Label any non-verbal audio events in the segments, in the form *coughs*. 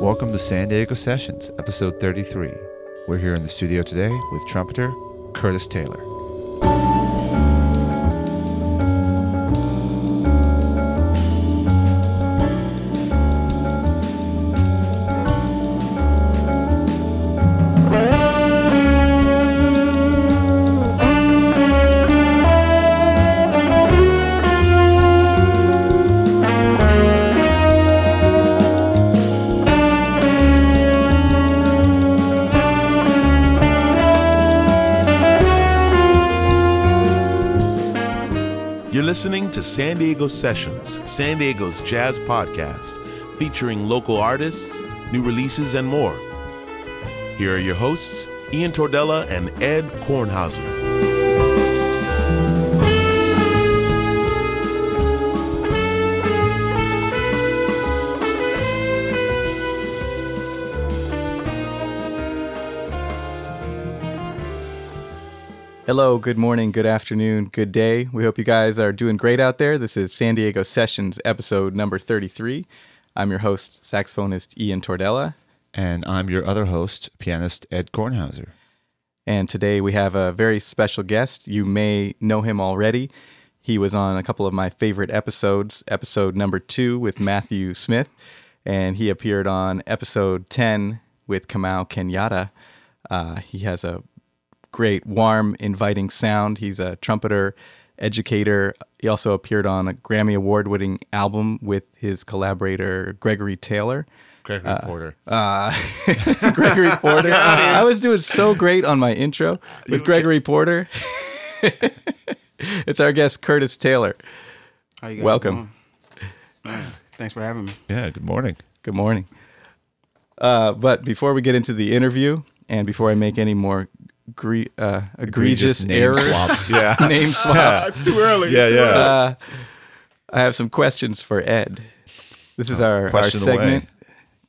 Welcome to San Diego Sessions, episode 33. We're here in the studio today with trumpeter Curtis Taylor. San Diego Sessions, San Diego's jazz podcast, featuring local artists, new releases, and more. Here are your hosts, Ian Tordella and Ed Kornhauser. Hello, good morning, good afternoon, good day. We hope you guys are doing great out there. This is San Diego Sessions, episode number 33. I'm your host, saxophonist Ian Tordella, And I'm your other host, pianist Ed Kornhauser. and today we have a very special guest. You may know him already. He was on a couple of my favorite episodes, episode number two with Matthew Smith, and he appeared on episode 10 with Kamau Kenyatta. Uh, he has a great, warm, inviting sound. He's a trumpeter, educator. He also appeared on a Grammy Award winning album with his collaborator, Gregory Taylor. Gregory Porter. Uh, *laughs* Gregory Porter. *laughs* I was doing so great on my intro with Gregory Porter. *laughs* it's our guest, Curtis Taylor. How you guys Welcome. doing? Thanks for having me. Yeah, good morning. Good morning. Uh, but before we get into the interview, and before I make any more gre- uh, egregious, name errors, swaps. *laughs* Yeah. *laughs* name swaps, It's too early. yeah, yeah. uh, I have some questions for Ed. This is our, our segment away.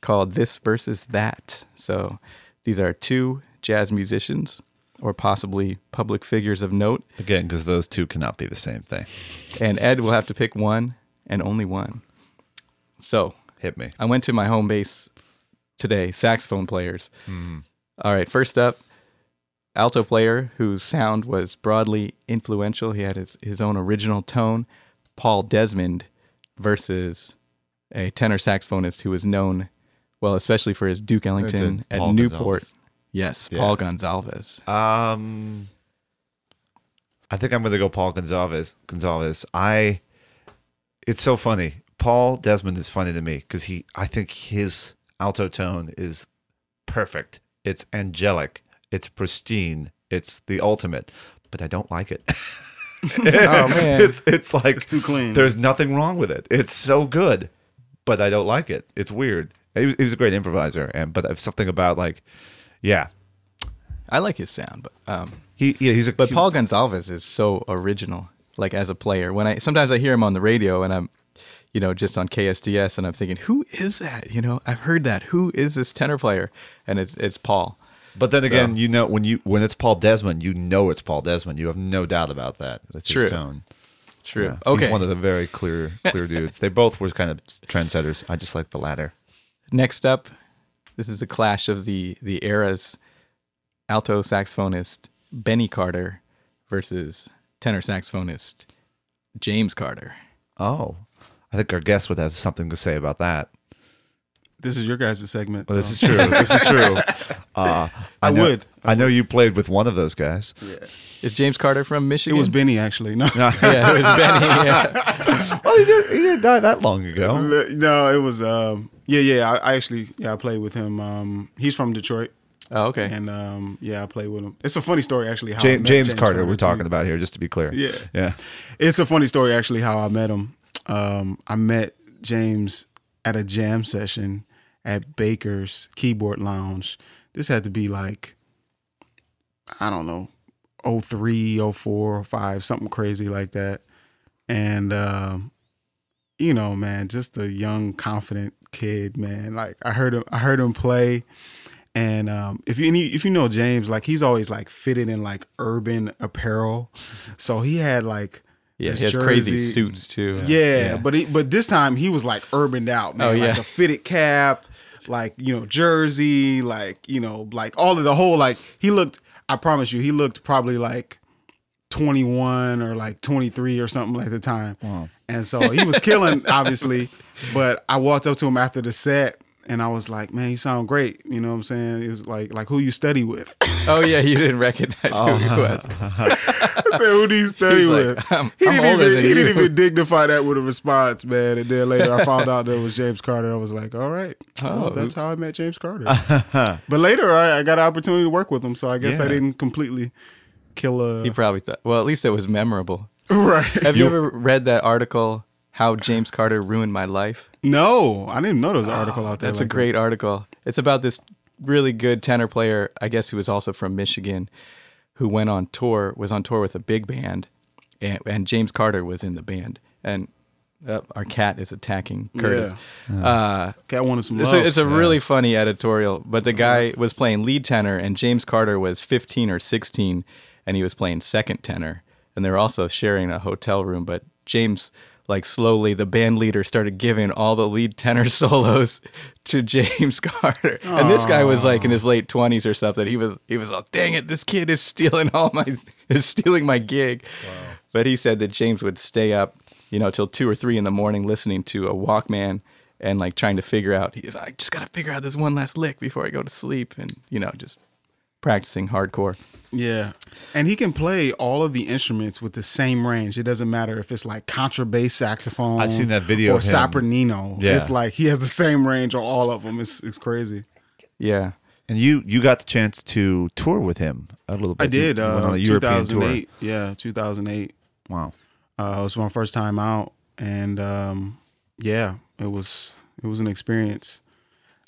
called This versus That. So these are two jazz musicians or possibly public figures of note, Again, because those two cannot be the same thing. and Ed will have to pick one and only one. So Hit me. I went to my home base today, saxophone players. All right, first up, alto player whose sound was broadly influential. He had his, his own original tone, Paul Desmond, versus a tenor saxophonist who was known, well, especially for his Duke Ellington at Paul Newport. Gonsalves. Yes, Yeah. Paul Gonsalves. Um, I think I'm going to go Paul Gonsalves. Gonsalves. I. It's so funny. Paul Desmond is funny to me because he. I think his alto tone is perfect. It's angelic. It's pristine. It's the ultimate. But I don't like it. *laughs* Oh, man. it's it's like It's too clean. There's nothing wrong with it. It's so good, but I don't like it. It's weird. He was, he was a great improviser, and but if something about like, yeah, I like his sound, but um, he yeah he's a But he- Paul Gonsalves is so original, like as a player. When I sometimes I hear him on the radio and I'm, you know, just on KSDS and I'm thinking, who is that? You know, I've heard that. Who is this tenor player? And it's it's Paul. But then again, you know when you when it's Paul Desmond, you know it's Paul Desmond. You have no doubt about that with True. his tone. True. Yeah. Okay. He's one of the very clear clear dudes. They both were kind of trendsetters. I just like the latter. Next up, this is a clash of the the eras. Alto saxophonist Benny Carter versus tenor saxophonist James Carter. Oh, I think our guest would have something to say about that. This is your guys' segment. Well, this is true. this is true. *laughs* *laughs* Uh, I, I know, would. I know you played with one of those guys. Is James Carter from Michigan? It was Benny actually. No, *laughs* yeah, it was Benny. Yeah. Well, he, did, he didn't die that long ago. no, it was. Um, yeah, yeah. I, I actually, yeah, I played with him. Um, he's from Detroit, Oh, okay. and um, yeah, I played with him. It's a funny story actually. How I James, met James, Carter, we're too. talking about here, just to be clear. Yeah. yeah. It's a funny story actually how I met him. Um, I met James at a jam session at Baker's Keyboard Lounge. This had to be like I don't know, 03, 04, 05, something crazy like that. And um, you know, man, just a young, confident kid, man. Like I heard him I heard him play and um, if you any- if you know James, like he's always like fitted in like urban apparel, so he had like Yeah, he has crazy suits too. Yeah, but he, but this time he was like urbaned out, man. Oh, yeah. Like a fitted cap, like you know jersey, like you know like all of the whole like he looked. I promise you, he looked probably like twenty one or like twenty three or something like the time. And so he was killing, *laughs* obviously. But I walked up to him after the set. And I was like, man, you sound great. You know what I'm saying? It was like, like who you study with? *laughs* Oh yeah, you didn't recognize who he uh-huh. was. *laughs* I said, who do you study He's like, with? I'm- he I'm didn't older even than he you. didn't even *laughs* dignify that with a response, man. And then later I found out that it was James Carter. I was like, all right, oh, well, Oh, that's oops. how I met James Carter. but later I, I got an opportunity to work with him, so I guess I didn't completely kill a He probably thought. Well, at least it was memorable. right. Have you ever read that article? How James Carter ruined my life. No, I didn't know there was an article out there. That's like a great article. It's about this really good tenor player. I guess he was also from Michigan, who went on tour, was on tour with a big band, and, and James Carter was in the band. And uh, our cat is attacking Curtis. Uh. Cat wanted some it's love. a, it's a really funny editorial, but the guy was playing lead tenor, and James Carter was 15 or 16, and he was playing second tenor, and they were also sharing a hotel room. But James, like slowly, the band leader started giving all the lead tenor *laughs* solos to James Carter, and this guy was like in his late 20s or something. He was he was like, "Dang it, this kid is stealing all my is stealing my gig." But he said that James would stay up, you know, till two or three in the morning listening to a Walkman and like trying to figure out. He's like, I just gotta figure out this one last lick before I go to sleep, and you know, just practicing hardcore. Yeah. And he can play all of the instruments with the same range. It doesn't matter if it's like contrabass saxophone. I've seen that video Or of him. sopranino. Yeah. It's like he has the same range on all of them. It's, it's crazy. Yeah, And you you got the chance to tour with him a little bit. I did. You went Uh, on a European tour. 2008. Yeah, 2008. Wow. Uh, it was my first time out, and um, yeah, it was it was an experience.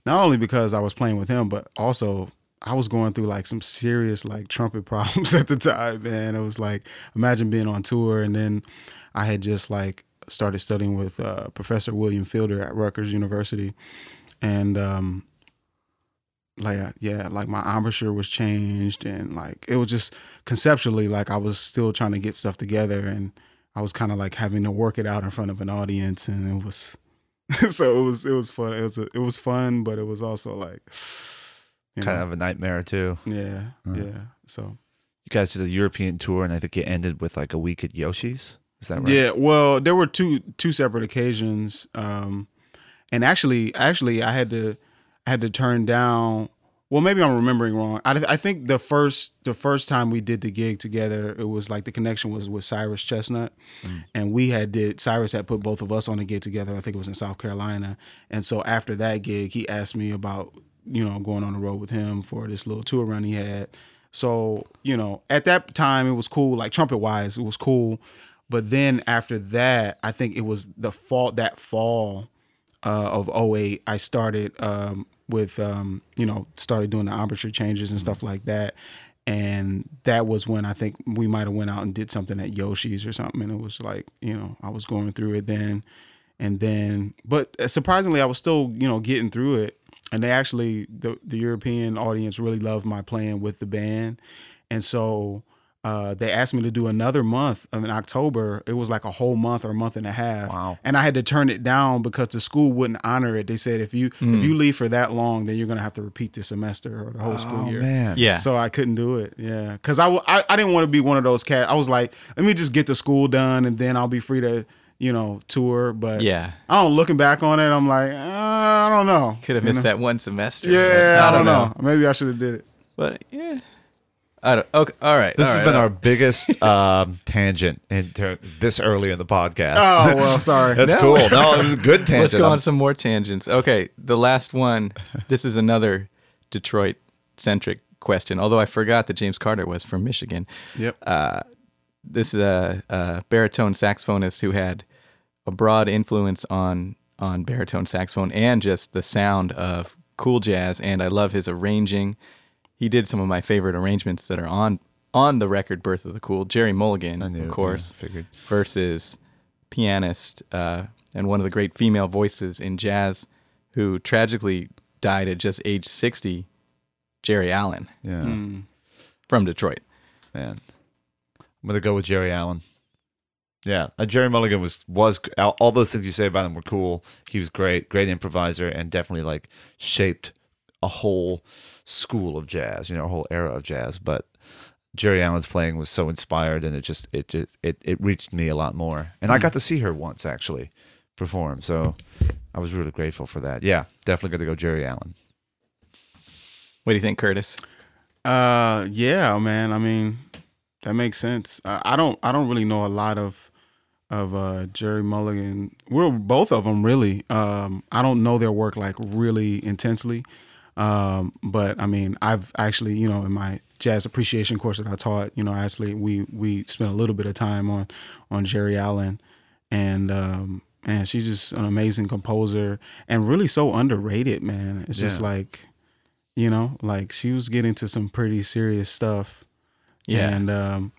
Not only because I was playing with him, but also I was going through like some serious like trumpet *laughs* problems at the time. Man, it was like imagine being on tour, and then I had just like started studying with uh, Professor William Fielder at Rutgers University, and um, like uh, yeah, like my embouchure was changed, and like it was just conceptually like I was still trying to get stuff together, and I was kind of like having to work it out in front of an audience, and it was *laughs* so it was it was fun. It was a, it was fun, but it was also like you Kind know, of a nightmare too. yeah Uh. yeah. So You guys did a European tour, and I think it ended with like a week at Yoshi's. Is that right? Yeah, well, there were two two separate occasions, um, and actually, actually, I had to I had to turn down. Well, maybe I'm remembering wrong. I, I think the first the first time we did the gig together, it was like the connection was with Cyrus Chestnut, and we had did Cyrus had put both of us on a gig together. I think it was in South Carolina, and so after that gig, he asked me about you know going on the road with him for this little tour run he had. So you know, at that time, it was cool. Like trumpet wise, it was cool. But then after that, I think it was the fall that fall uh, of 08, I started um, with um, you know started doing the embouchure changes and stuff like that. And that was when I think we might have went out and did something at Yoshi's or something. And it was like you know I was going through it then, and then but surprisingly I was still you know getting through it. And they actually the the European audience really loved my playing with the band, and so uh, they asked me to do another month in October. It was like a whole month or a month and a half. Wow. And I had to turn it down because the school wouldn't honor it. They said if you if you leave for that long, then you're gonna have to repeat the semester or the whole school Oh year. man. yeah. So I couldn't do it. Yeah, because I, w- I I didn't want to be one of those cats. I was like, let me just get the school done and then I'll be free to you know tour. But yeah. I don't. Looking back on it, I'm like, uh, I don't know. Could have You missed know? that one semester. Yeah, but I don't know. Maybe I should have did it. But yeah, I don't. Okay, all right. This all has right, been all our right. biggest *laughs* um, tangent in ter- this early in the podcast. Oh well, *laughs* sorry. That's No. cool. No, it was a good *laughs* tangent. Let's go I'm- on some more tangents. Okay, the last one. This is another Detroit centric question. Although I forgot that James Carter was from Michigan. Yep. This is a, a baritone saxophonist who had a broad influence on on baritone saxophone and just the sound of cool jazz. And I love his arranging. He did some of my favorite arrangements that are on on the record "Birth of the Cool." Gerry Mulligan, knew, of course, yeah, figured. versus pianist uh, and one of the great female voices in jazz, who tragically died at just age sixty, Geri Allen Yeah, Mm. from Detroit. man. I'm gonna go with Geri Allen. Yeah, uh, Gerry Mulligan was was all all those things you say about him were cool. He was great, great improviser, and definitely like shaped a whole school of jazz, you know, a whole era of jazz. But Geri Allen's playing was so inspired, and it just it just it it reached me a lot more. And I got to see her once actually perform, so I was really grateful for that. Yeah, definitely going to go Geri Allen. What do you think, Curtis? Uh, yeah, man. I mean, that makes sense. I, I don't, I don't really know a lot of of uh, Gerry Mulligan. We're both of them really. Um, I don't know their work like really intensely, um, but I mean, I've actually, you know, in my jazz appreciation course that I taught, you know, actually we we spent a little bit of time on on Geri Allen, and um, man, she's just an amazing composer and really so underrated, man. It's just like, you know, like she was getting to some pretty serious stuff, Yeah, and um,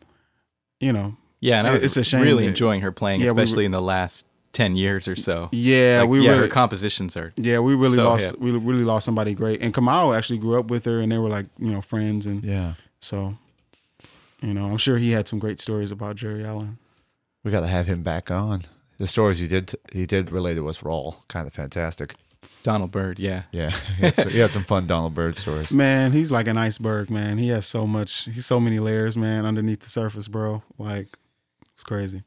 you know, yeah, and I was it's a shame really that- enjoying her playing, Yeah, we especially in the last ten years or so. yeah, Like, we yeah, really, her compositions are. Yeah, we really So lost hip. we really lost somebody great. And Kamau actually grew up with her and they were like, you know, friends and Yeah, so you know, I'm sure he had some great stories about Geri Allen. we got to have him back on. The stories he did he did relate to us were all kind of fantastic. Donald Byrd, yeah. Yeah, he had, some, he had some fun Donald Byrd stories. *laughs* Man, he's like an iceberg, man. He has so much he's so many layers, man, underneath the surface, bro. Like it's crazy.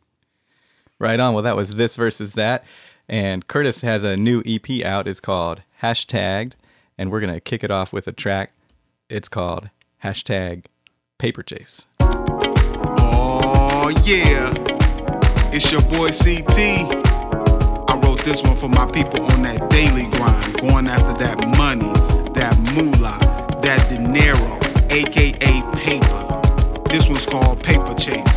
Right on. Well, that was this versus that. And Curtis has a new EP out. It's called Hashtagged. And we're going to kick it off with a track. It's called Hashtag Paper Chase. Oh yeah, it's your boy CT. This one for my people on that daily grind, going after that money, that moolah, that dinero, aka paper. This one's called Paper Chase.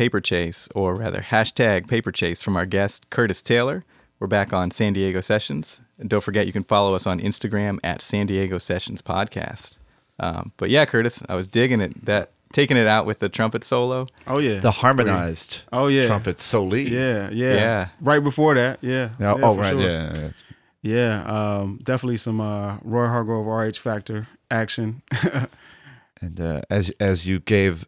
Paper Chase, or rather, hashtag Paper Chase from our guest, Curtis Taylor. We're back on San Diego Sessions. And don't forget, you can follow us on Instagram at San Diego Sessions Podcast. Um, but yeah, Curtis, I was digging it. That taking it out with the trumpet solo. Oh yeah. The harmonized Oh, yeah. trumpet soli. yeah, yeah, Yeah. Right before that, yeah. Yeah, yeah oh, right. sure. Yeah, yeah. Yeah, um, definitely some uh, Roy Hargrove RH Factor action. *laughs* And uh, as as you gave,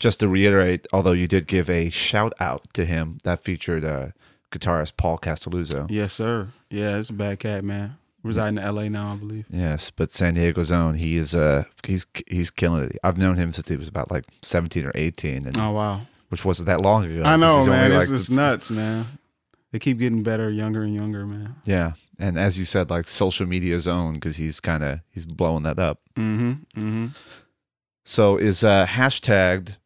just to reiterate, although you did give a shout out to him that featured uh, guitarist Paul Castelluzzo. yes, sir. Yeah, it's a bad cat, man. Residing in L.A. now, I believe. Yes, but San Diego's own. He is uh he's he's killing it. I've known him since he was about like seventeen or eighteen, and Oh wow, which wasn't that long ago. I know, man. like, It's nuts, man. They keep getting better, younger and younger, man. Yeah, and as you said, like social media's own because he's kind of he's blowing that up. Mm-hmm. Mm-hmm. So is uh hashtagged,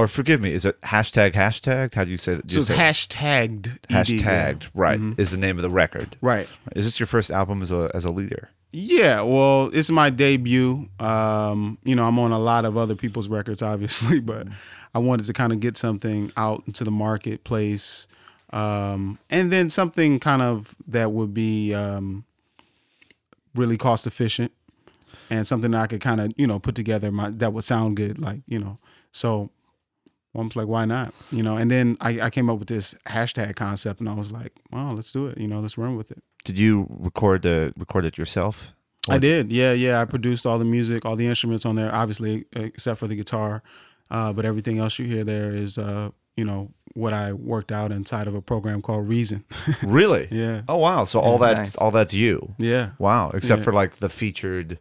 or forgive me, is it hashtag hashtag? How do you say that? Do So it's hashtagged. ED, yeah. hashtagged, right? Mhm. Is the name of the record? Right. Is this your first album as a as a leader? Yeah, well, it's my debut. Um, you know, I'm on a lot of other people's records, *laughs* obviously, but I wanted to kind of get something out into the marketplace, um, and then something kind of that would be um, really cost efficient, and something that I could kind of you know put together my that would sound good, like you know. So I was like, why not? You know, and then I, I came up with this hashtag concept, and I was like, well, let's do it. You know, let's run with it. Did you record the record it yourself? I did. Yeah, yeah. I produced all the music, all the instruments on there, obviously, except for the guitar. Uh, but everything else you hear there is, uh, you know, what I worked out inside of a program called Reason. *laughs* Really? yeah. Oh wow! So all that's Nice. all that's you. Yeah. Wow. Except Yeah. for like the featured.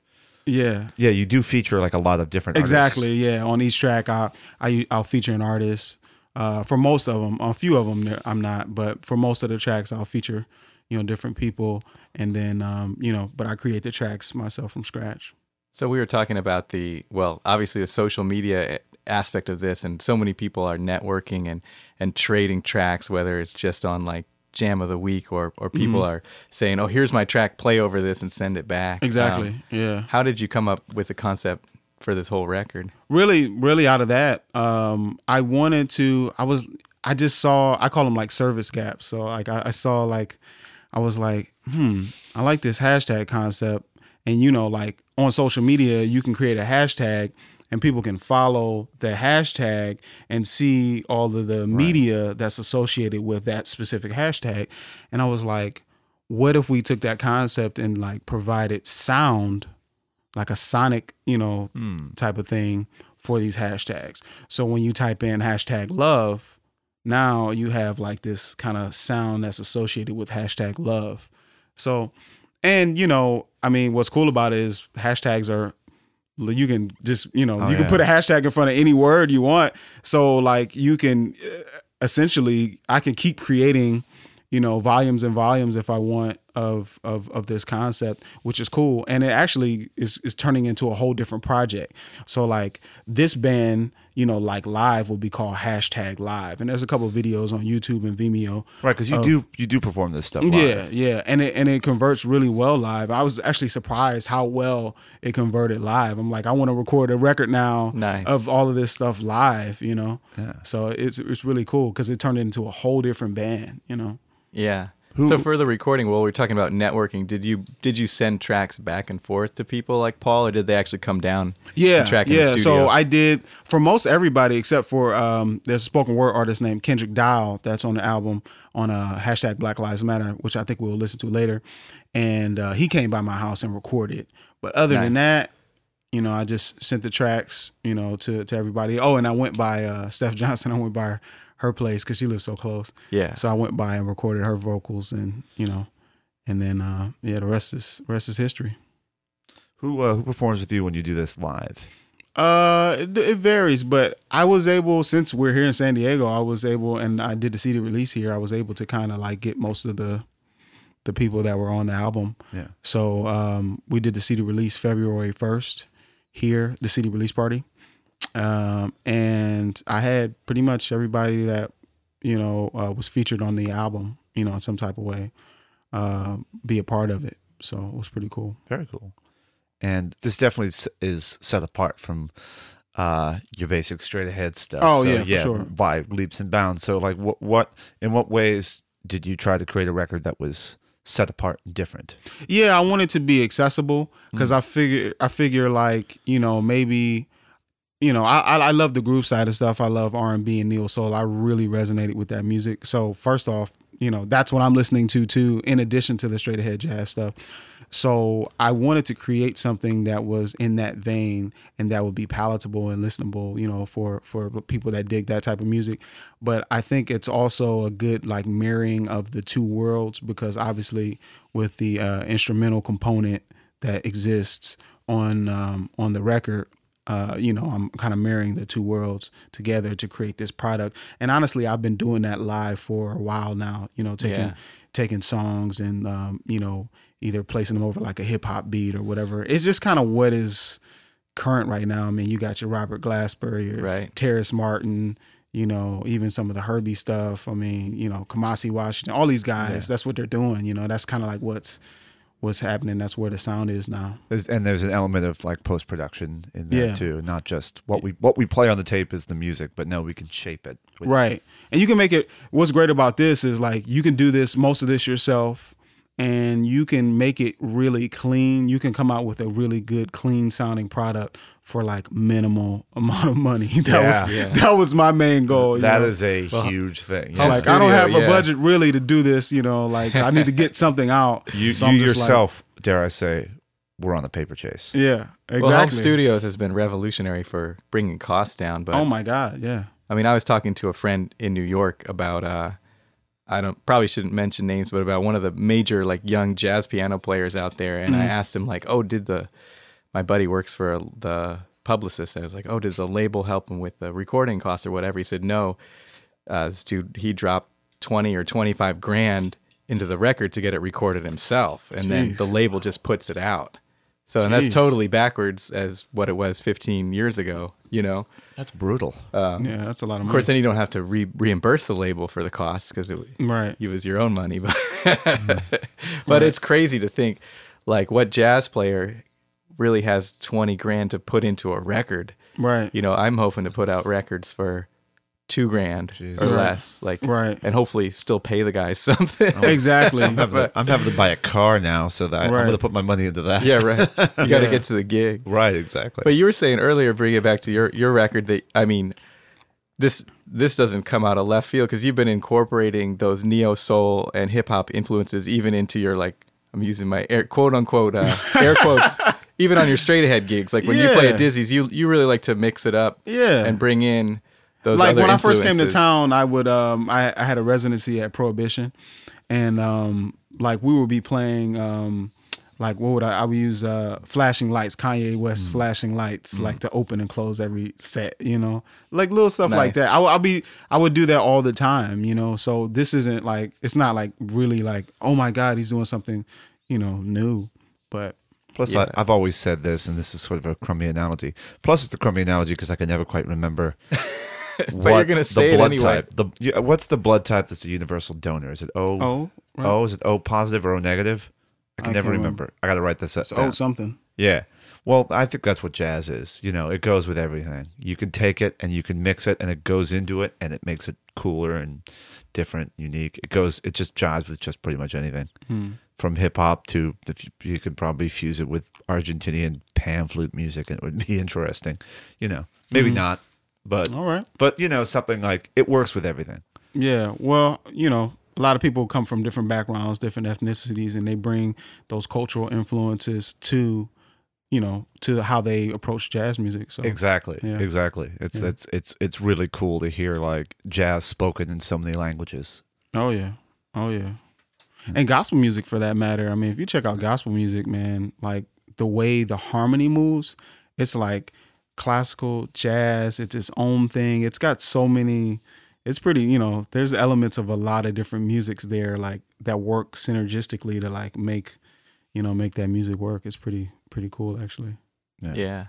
Yeah. Yeah, you do feature like a lot of different. artists. Exactly. Yeah. On each track, I, I I'll feature an artist. Uh, for most of them, a few of them, I'm not, but for most of the tracks, I'll feature, you know, different people, and then, um, you know, but I create the tracks myself from scratch. So we were talking about the well, obviously the social media aspect of this, and so many people are networking and and trading tracks, whether it's just on like Jam of the Week or or people Mm-hmm. are saying, "Oh, here's my track, play over this and send it back." Exactly. Um, yeah. how did you come up with the concept for this whole record? really really out of that um i wanted to i was i just saw i call them like service gaps so like I, I saw like i was like hmm i like this hashtag concept and you know like on social media you can create a hashtag and people can follow the hashtag and see all of the media that's associated with that specific hashtag and i was like what if we took that concept and like provided sound like a sonic, you know, hmm. type of thing for these hashtags. So when you type in hashtag love, now you have like this kind of sound that's associated with hashtag love. So, and you know, I mean, what's cool about it is hashtags are you can just you know Oh, you can yeah. put a hashtag in front of any word you want. So like you can uh, essentially i can keep creating you know volumes and volumes if i want of of of this concept which is cool. And it actually is is turning into a whole different project. So like this band you know like live will be called hashtag live and there's a couple of videos on youtube and vimeo Right, because you do you do perform this stuff. Live. yeah, yeah, and it and it converts really well live. I was actually surprised how well it converted live. I'm like, I want to record a record now Nice. of all of this stuff live, you know. Yeah. So it's it's really cool because it turned into a whole different band, you know. Yeah. So for the recording, while we are talking about networking, did you did you send tracks back and forth to people like Paul, or did they actually come down? Yeah, and track in the yeah. So I did for most everybody except for um, there's a spoken word artist named Kendrick Dial that's on the album on uh, hashtag Black Lives Matter, which I think we'll listen to later. And uh, he came by my house and recorded. But other than that, you know, I just sent the tracks, you know, to to everybody. Oh, and I went by uh, Steph *laughs* Johnson. I went by her, her place because she lives so close. Yeah. So I went by and recorded her vocals, and you know, and then uh, yeah, the rest is rest is history. Who uh, who performs with you when you do this live? Uh, it, it varies, but I was able since we're here in San Diego, I was able, and I did the CD release here. I was able to kind of like get most of the the people that were on the album. Yeah. So um, we did the CD release February first here, the CD release party, um, and I had pretty much everybody that you know, uh, was featured on the album, you know, in some type of way, uh, be a part of it. So it was pretty cool. Very cool. And this definitely is set apart from uh, your basic straight ahead stuff. Oh, So, yeah, for sure. By leaps and bounds. So, like, what, what, in what ways did you try to create a record that was set apart and different? Yeah, I wanted to be accessible because I figure I figure like you know maybe you know I I love the groove side of stuff. I love R and B and neo soul. I really resonated with that music. So first off, you know that's what I'm listening to too. In addition to the straight ahead jazz stuff. So I wanted to create something that was in that vein and that would be palatable and listenable, you know, for for people that dig that type of music. But I think it's also a good like mirroring of the two worlds because obviously with the uh, instrumental component that exists on um, on the record, uh, you know, I'm kind of marrying the two worlds together to create this product. And honestly, I've been doing that live for a while now. You know, taking Yeah. taking songs and um, you know either placing them over like a hip hop beat or whatever. It's just kind of what is current right now. I mean, you got your Robert Glasper, your Right. Terrace Martin, you know, even some of the Herbie stuff. I mean, you know, Kamasi Washington, all these guys. That's what they're doing. You know, that's kind of like what's what's happening. That's where the sound is now. There's, and there's an element of like post production in there Yeah. too, not just what we what we play on the tape is the music, but no, we can shape it. Right. And you can make it what's great about this is like you can do this most of this yourself and you can make it really clean. You can come out with a really good clean sounding product for like minimal *laughs* amount of money. *laughs* That was Yeah. *laughs* that was my main goal. you That know? is a huge thing. It's Home like I don't studio, have a budget really to do this, you know, like I need to get something out. You, So you I'm like- yourself, dare I say, were on the paper chase. yeah, exactly. Well, Home Studios has been revolutionary for bringing costs down. But Oh my god, yeah. I mean, I was talking to a friend in New York about uh, I don't probably shouldn't mention names, but about one of the major like young jazz piano players out there, and I asked him like, "Oh, did the my buddy works for a, the publicist?" And I was like, "Oh, did the label help him with the recording costs or whatever?" He said, "No, uh, this dude he dropped twenty or twenty five grand into the record to get it recorded himself, and then the label just puts it out." So, and that's totally backwards as what it was 15 years ago, you know? That's brutal. Um, yeah, that's a lot of Of money. course, then you don't have to re- reimburse the label for the costs because it, right. it was your own money. But hmm. *laughs* but it's crazy to think like what jazz player really has twenty grand to put into a record. Right. You know, I'm hoping to put out records for two grand or Right. less, like Right. and hopefully still pay the guys *laughs* something. *laughs* Exactly. I'm having, to, I'm having to buy a car now, so that I'm going to put my money into that. yeah, right. You *laughs* got to Yeah. get to the gig. right. Exactly. But you were saying earlier, bring it back to your your record that I mean, this this doesn't come out of left field because you've been incorporating those neo soul and hip hop influences even into your like I'm using my air quote unquote uh, air quotes even on your straight ahead gigs like when you play at Yeah. Dizzy's you you really like to mix it up Yeah. and bring in those like other when I first came to town, I would um I, I had a residency at Prohibition, and um like we would be playing um like what would I I would use uh flashing lights Kanye West Mm. flashing lights like to open and close every set you know like little stuff like that I would I'll be I would do that all the time you know so this isn't like it's not like really like oh my god he's doing something you know new but Plus, Yeah. I, I've always said this, and this is sort of a crummy analogy. Plus, it's a crummy analogy because I can never quite remember. *laughs* *laughs* but you're gonna say it anyway. type. The yeah, what's the blood type that's a universal donor? Is it O? oh right. O? Is it O positive or O negative? I can I never can't uh, remember. I got to write this up. it's down. oh something Yeah. Well, I think that's what jazz is. You know, it goes with everything. You can take it and you can mix it and it goes into it and it makes it cooler and different, unique. It goes, it just jives with just pretty much anything. Hmm. From hip hop to, if you, you could probably fuse it with Argentinian pan flute music and it would be *laughs* interesting. You know, maybe hmm. not, but, all right but you know, something like it works with everything. Yeah, well, you know, a lot of people come from different backgrounds, different ethnicities, and they bring those cultural influences to, you know, to how they approach jazz music. So Exactly. Yeah. Exactly. It's, Yeah. it's, it's, it's really cool to hear like jazz spoken in so many languages. Oh yeah, oh yeah, hmm. and gospel music for that matter. I mean, if you check out gospel music, man, like the way the harmony moves, it's like classical jazz. It's its own thing. It's got so many. It's pretty, you know. There's elements of a lot of different musics there, like that work synergistically to like make, you know, make that music work. It's pretty pretty cool actually. yeah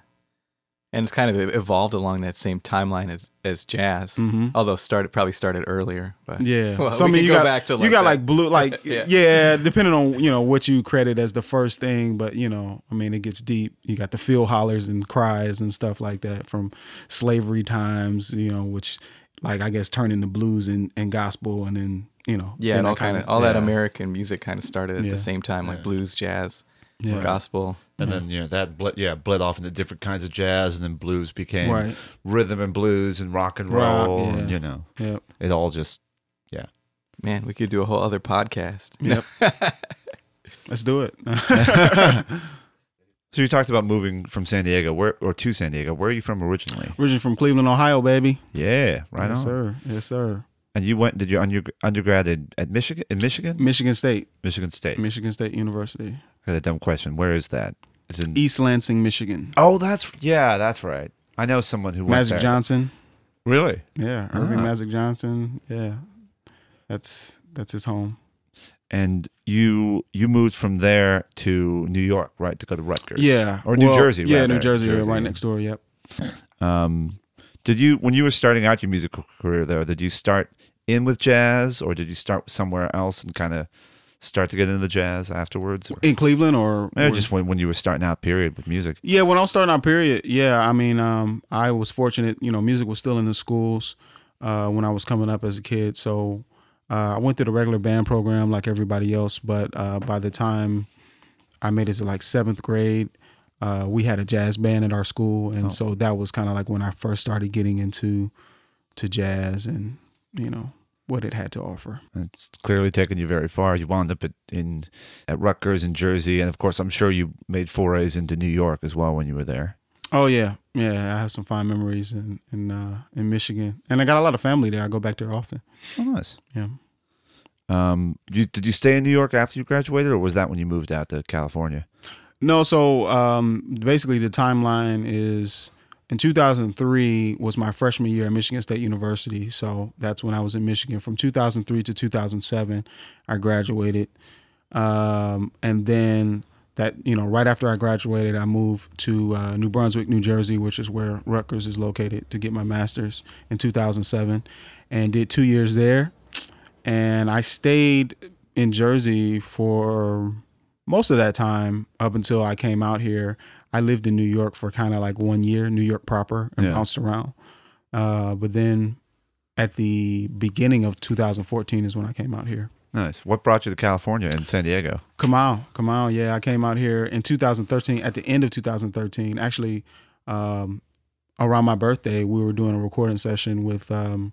and it's kind of evolved along that same timeline as as jazz. Although started probably started earlier. But Mm-hmm. Yeah. *laughs* well, so we I mean, you go got back to like you got that. like blue, like *laughs* Yeah. yeah. depending on you know what you credit as the first thing, but you know, I mean, it gets deep. You got the field hollers and cries and stuff like that from slavery times, you know, which like I guess turned into blues and, and gospel, and then you know, yeah, and all kind of all that. American music kind of started at Yeah. the same time, like blues, jazz, Yeah. gospel. And then you know that bled, yeah bled off into different kinds of jazz, and then blues became Right. rhythm and blues and rock and Rock, roll. yeah. and, you know, Yep. it all just yeah. Man, we could do a whole other podcast. Yep. *laughs* Let's do it. *laughs* So you talked about moving from San Diego, where or to San Diego. Where are you from originally? Originally from Cleveland, Ohio, baby. Yeah, right yes, on. sir. Yes, sir. And you went? Did your under, undergrad in, at Michigan? In Michigan, Michigan State, Michigan State. Michigan State University, Got a dumb question. Where is that? It's in. East Lansing, Michigan. Oh, that's yeah, that's right. I know someone who went Magic there. Johnson. Really? Yeah, Earvin Ah. Magic Johnson. Yeah, that's that's his home. And you you moved from there to New York, right, to go to Rutgers? Yeah, or New well, Jersey? Yeah, rather. New Jersey, right next door. Yep. Um, did you when you were starting out your musical career there? Did you start in with jazz, or did you start somewhere else and kind of start to get into the jazz afterwards? Or, In Cleveland, or or- just when, when you were starting out, period, with music. Yeah, when I was starting out, period. Yeah, I mean, um, I was fortunate. You know, music was still in the schools uh, when I was coming up as a kid. So uh, I went through the regular band program like everybody else. But uh, by the time I made it to like seventh grade, uh, we had a jazz band at our school, and so that was kind of like when I first started getting into to jazz and you know what it had to offer. It's clearly taken you very far. You wound up at in at Rutgers in Jersey, and of course, I'm sure you made forays into New York as well when you were there. Oh yeah, yeah. I have some fond memories in in uh, in Michigan, and I got a lot of family there. I go back there often. Oh, nice. Yeah. Um, you, did you stay in New York after you graduated, or was that when you moved out to California? No, so um, basically the timeline is in 2003 was my freshman year at Michigan State University. So that's when I was in Michigan. From 2003 to 2007, I graduated, um, and then that you know right after I graduated, I moved to uh, New Brunswick, New Jersey, which is where Rutgers is located, to get my master's in 2007, and did two years there, and I stayed in Jersey for most of that time up until I came out here. I lived in New York for kind of like one year, New York proper, and Yeah. bounced around. Uh, but then at the beginning of 2014 is when I came out here. Nice. What brought you to California and San Diego? Come on, come on. yeah, I came out here in 2013. At the end of 2013, actually, um, around my birthday, we were doing a recording session with um,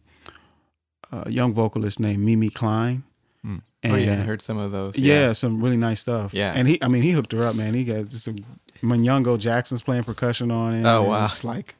a young vocalist named Mimi Klein. Hmm. oh yeah, I heard some of those. Yeah. some really nice stuff. Yeah. and he, I mean, he hooked her up, man. He got just some Munyungo Jackson's playing percussion on it. Oh, wow. It's *laughs* like,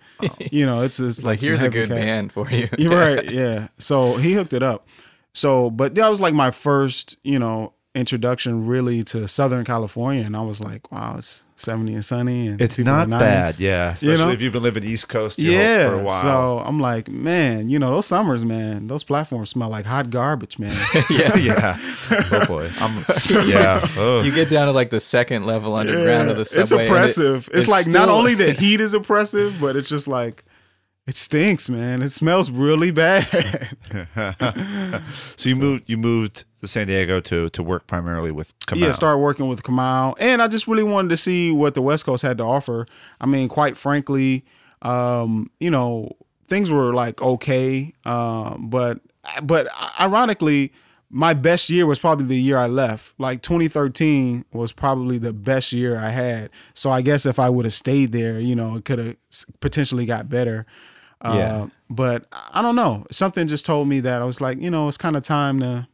you know, it's just like like, here's a good cat. band for you. *laughs* You're right. Yeah. So he hooked it up. So, but that was like my first, you know, introduction really to Southern California, and I was like, wow, it's 70 and sunny, and It's not nice. bad, yeah. Especially You know? if you've been living East Coast Yeah. for a while. So I'm like, man, you know, those summers, man, those platforms smell like hot garbage, man. *laughs* yeah, yeah. *laughs* Oh boy, I'm, yeah. *laughs* Oh. You get down to like the second level underground of the subway. it's and it- oppressive. it's it's like not only the heat is oppressive, but it's just like it stinks, man. It smells really bad. so you moved you moved to San Diego to to work primarily with Kamau. Yeah, start working with Kamau, and I just really wanted to see what the West Coast had to offer. I mean, quite frankly, um, you know, things were like okay, um, but but ironically, my best year was probably the year I left. Like 2013 was probably the best year I had. So I guess if I would have stayed there, you know, it could have potentially got better. Uh, Yeah. But I don't know. Something just told me that I was like, you know, it's kind of time to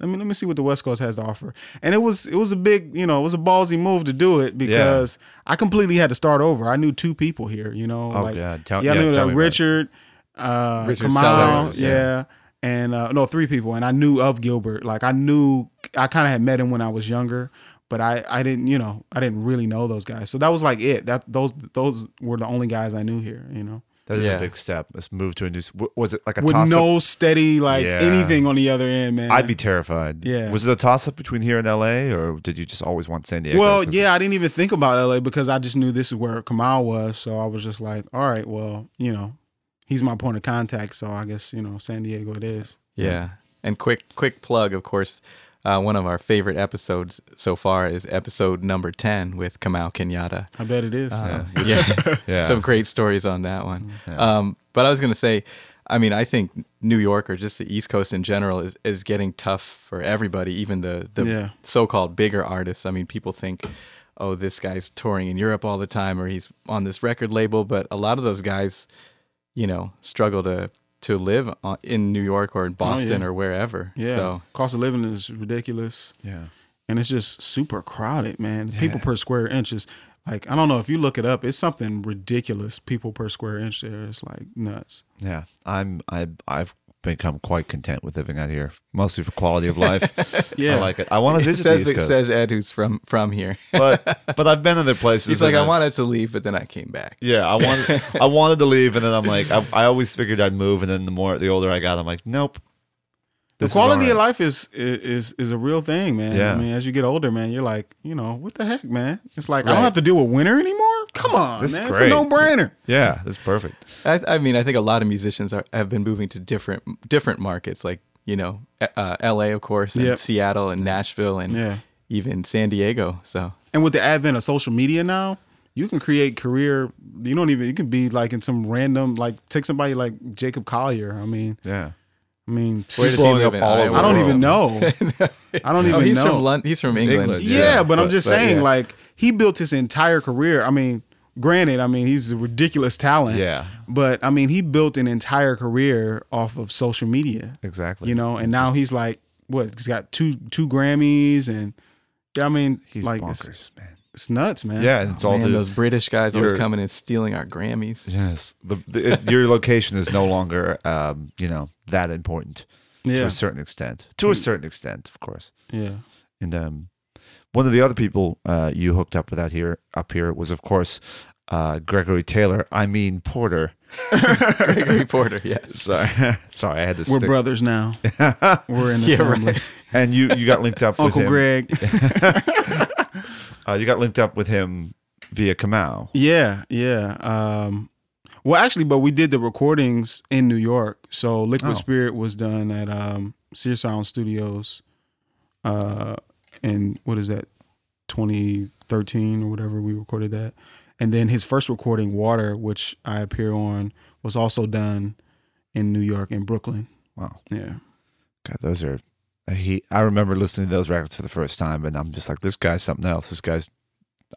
let me let me see what the West Coast has to offer. And it was it was a big, you know, it was a ballsy move to do it because I completely had to start over. I knew two people here, you know. Oh, like, God. Tell- yeah, I knew tell that me. Richard, uh, Richard Kamau, Sellers, yeah. yeah. and uh, no, three people, and I knew of Gilbert. Like I knew, I kind of had met him when I was younger, but I I didn't, you know, I didn't really know those guys. So that was like it. That those those were the only guys I knew here, you know. That is Yeah. a big step. Let's move to a new. s- w- Was it like a with toss no steady like Yeah. anything on the other end, man. I'd be terrified. Yeah. Was it a toss up between here and L.A. or did you just always want San Diego? Well, yeah, I didn't even think about LA because I just knew this is where Kamau was. So I was just like, all right, well, you know, he's my point of contact. So I guess, you know, San Diego it is. Yeah. And quick quick plug, of course, uh, one of our favorite episodes so far is episode number 10 with Kamau Kenyatta. I bet it is. Uh, yeah. *laughs* *laughs* Yeah. Some great stories on that one. Um, but I was going to say, I mean, I think New York or just the East Coast in general is, is getting tough for everybody, even the, the Yeah. so called bigger artists. I mean, people think, oh, this guy's touring in Europe all the time or he's on this record label. But a lot of those guys, you know, struggle to, to live in New York or in Boston Oh, yeah. or wherever. yeah. So, Cost of living is ridiculous. yeah. And it's just super crowded, man. People per square inch is like, I don't know if you look it up, it's something ridiculous. People per square inch there. It's like nuts. Yeah, I'm I I've become quite content with living out here, mostly for quality of life. *laughs* Yeah. I like it. I want to it visit says, the it East Coast, says Ed, who's from, from here. but *laughs* but I've been other places. He's like, and I it's- wanted to leave, but then I came back. Yeah, I wanted I *laughs* wanted to leave, and then I'm like, I, I always figured I'd move, and then the more the older I got, I'm like, nope. The quality all of life is, is is a real thing, man. Yeah. I mean, as you get older, man, you're like, you know, what the heck, man? It's like I don't have to deal with winter anymore. Come on, This is man. It's a no brainer. Yeah, that's perfect. I, I mean, I think a lot of musicians are, have been moving to different different markets, like you know, uh, L.A. of course, and Yep. Seattle and Nashville, and Yeah. even San Diego. So And with the advent of social media now, you can create career. You don't even. You can be like in some random like take somebody like Jacob Collier. I mean, Yeah, I mean, where does he blowing live up in all Iowa? over *laughs* I don't even know. I don't even Oh, he's know. from London. He's from England. England, Yeah, Yeah, but, I'm just but, saying, yeah. like he built his entire career. I mean, granted, I mean he's a ridiculous talent. Yeah. But I mean, he built an entire career off of social media. exactly. You know, and now he's like, what? He's got two two Grammys, and yeah, I mean, he's like it's, man. it's nuts, man. Yeah, and it's all Man, the, those British guys always coming and stealing our Grammys. yes. The, the it- your location is no longer um you know that important to a certain extent. To a certain extent, of course. yeah. And um, one of the other people uh, you hooked up with out here up here was, of course, uh, Gregory Taylor. I mean Porter. *laughs* Gregory Porter, yes. *laughs* Sorry, *laughs* sorry, I had to. We're stick- brothers now. We're in the Yeah, family. right. And you you got linked up with Uncle him. Greg. Uh, you got linked up with him via Kamau. Yeah, yeah. Um, well, actually, but we did the recordings in New York. So Liquid Oh. Spirit was done at um, Sear Sound Studios. Uh, in what is that, 2013 or whatever we recorded that, and then his first recording, Water, which I appear on, was also done in New York in Brooklyn. Wow, Yeah, God, those are. uh, He, I remember listening to those records for the first time, and I'm just like, this guy's something else. This guy's,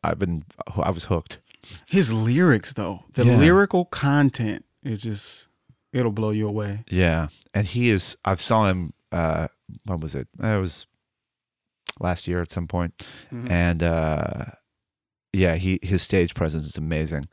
I've been, I was hooked. his lyrics though, the Yeah. lyrical content is just, it'll blow you away. Yeah, and he is. I saw him. Uh, when was it? It was last year at some point, Mhm. and uh, yeah, he his stage presence is amazing.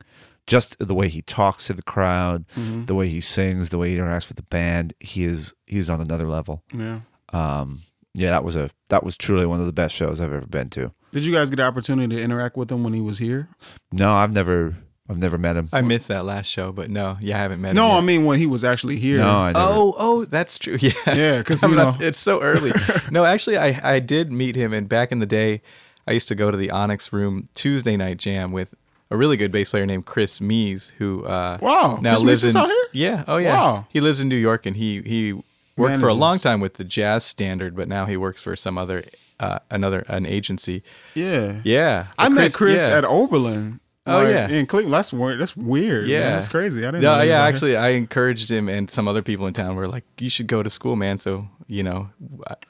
Just the way he talks to the crowd, Mhm. the way he sings, the way he interacts with the band, he is he's on another level. Yeah. Um, yeah, that was a that was truly one of the best shows I've ever been to. Did you guys get the opportunity to interact with him when he was here? No, I've never I've never met him. I missed that last show, but no, yeah, I haven't met No, him. No, I mean when he was actually here. No, I never. Oh, oh, that's true. *laughs* Yeah, Yeah, 'cause, I'm you know- it's so early. *laughs* no, actually, I I did meet him, and back in the day, I used to go to the Onyx Room Tuesday night jam with a really good bass player named Chris Mees, who uh, Wow, now Chris lives Mees is in out here? yeah, oh yeah, Wow. he lives in New York, and he he worked for a long time with the Jazz Standard, but now he works for some other uh, another an agency. Yeah. Yeah, I But met Chris yeah. at Oberlin. Oh, like, yeah. in Cleveland. That's weird. That's weird. Yeah, man. that's crazy. I didn't. No, know yeah, actually, I encouraged him, and some other people in town were like, "You should go to school, man." So you know,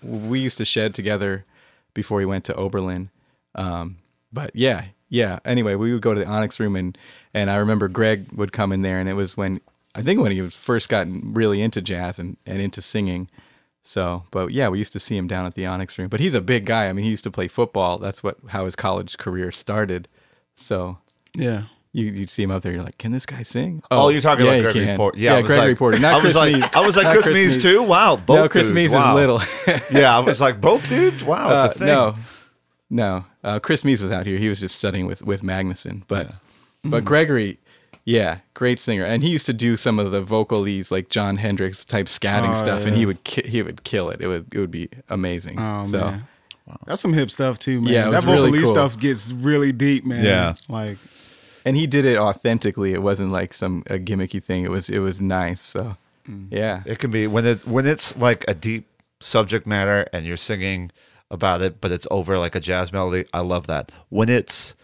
we used to shed together before he went to Oberlin. Um, but yeah, yeah. Anyway, we would go to the Onyx Room, and and I remember Greg would come in there, and it was when I think when he first gotten really into jazz and and into singing. So, but yeah, we used to see him down at the Onyx Room. But he's a big guy. I mean, he used to play football. That's what how his college career started. So Yeah. you you'd see him out there. You're like, can this guy sing? Oh, you're talking yeah, about he Gregory can. Porter. Yeah, Yeah, I was Gregory like, Porter. Not I was Chris like, Mees. I was like, Not Chris, Chris Mees Mees. too. Wow, both. no, Chris dudes. Mees wow. is little. *laughs* *laughs* yeah, I was like, both dudes. Wow, Uh, thing. no, no. Uh, Chris Mees was out here. He was just studying with with Magnusson. But Mm-hmm. but Gregory, Yeah, great singer, and he used to do some of the vocalese like Jon Hendricks type scatting Oh, stuff, and he would ki- he would kill it. It would it would be amazing. Oh so man, that's some hip stuff too, man. Yeah, it was that really vocalese cool. stuff gets really deep, man. Yeah. like and he did it authentically. It wasn't like some a gimmicky thing. It was it was nice. So Mm. yeah, It can be when it when it's like a deep subject matter and you're singing about it, but it's over like a jazz melody. I love that. When it's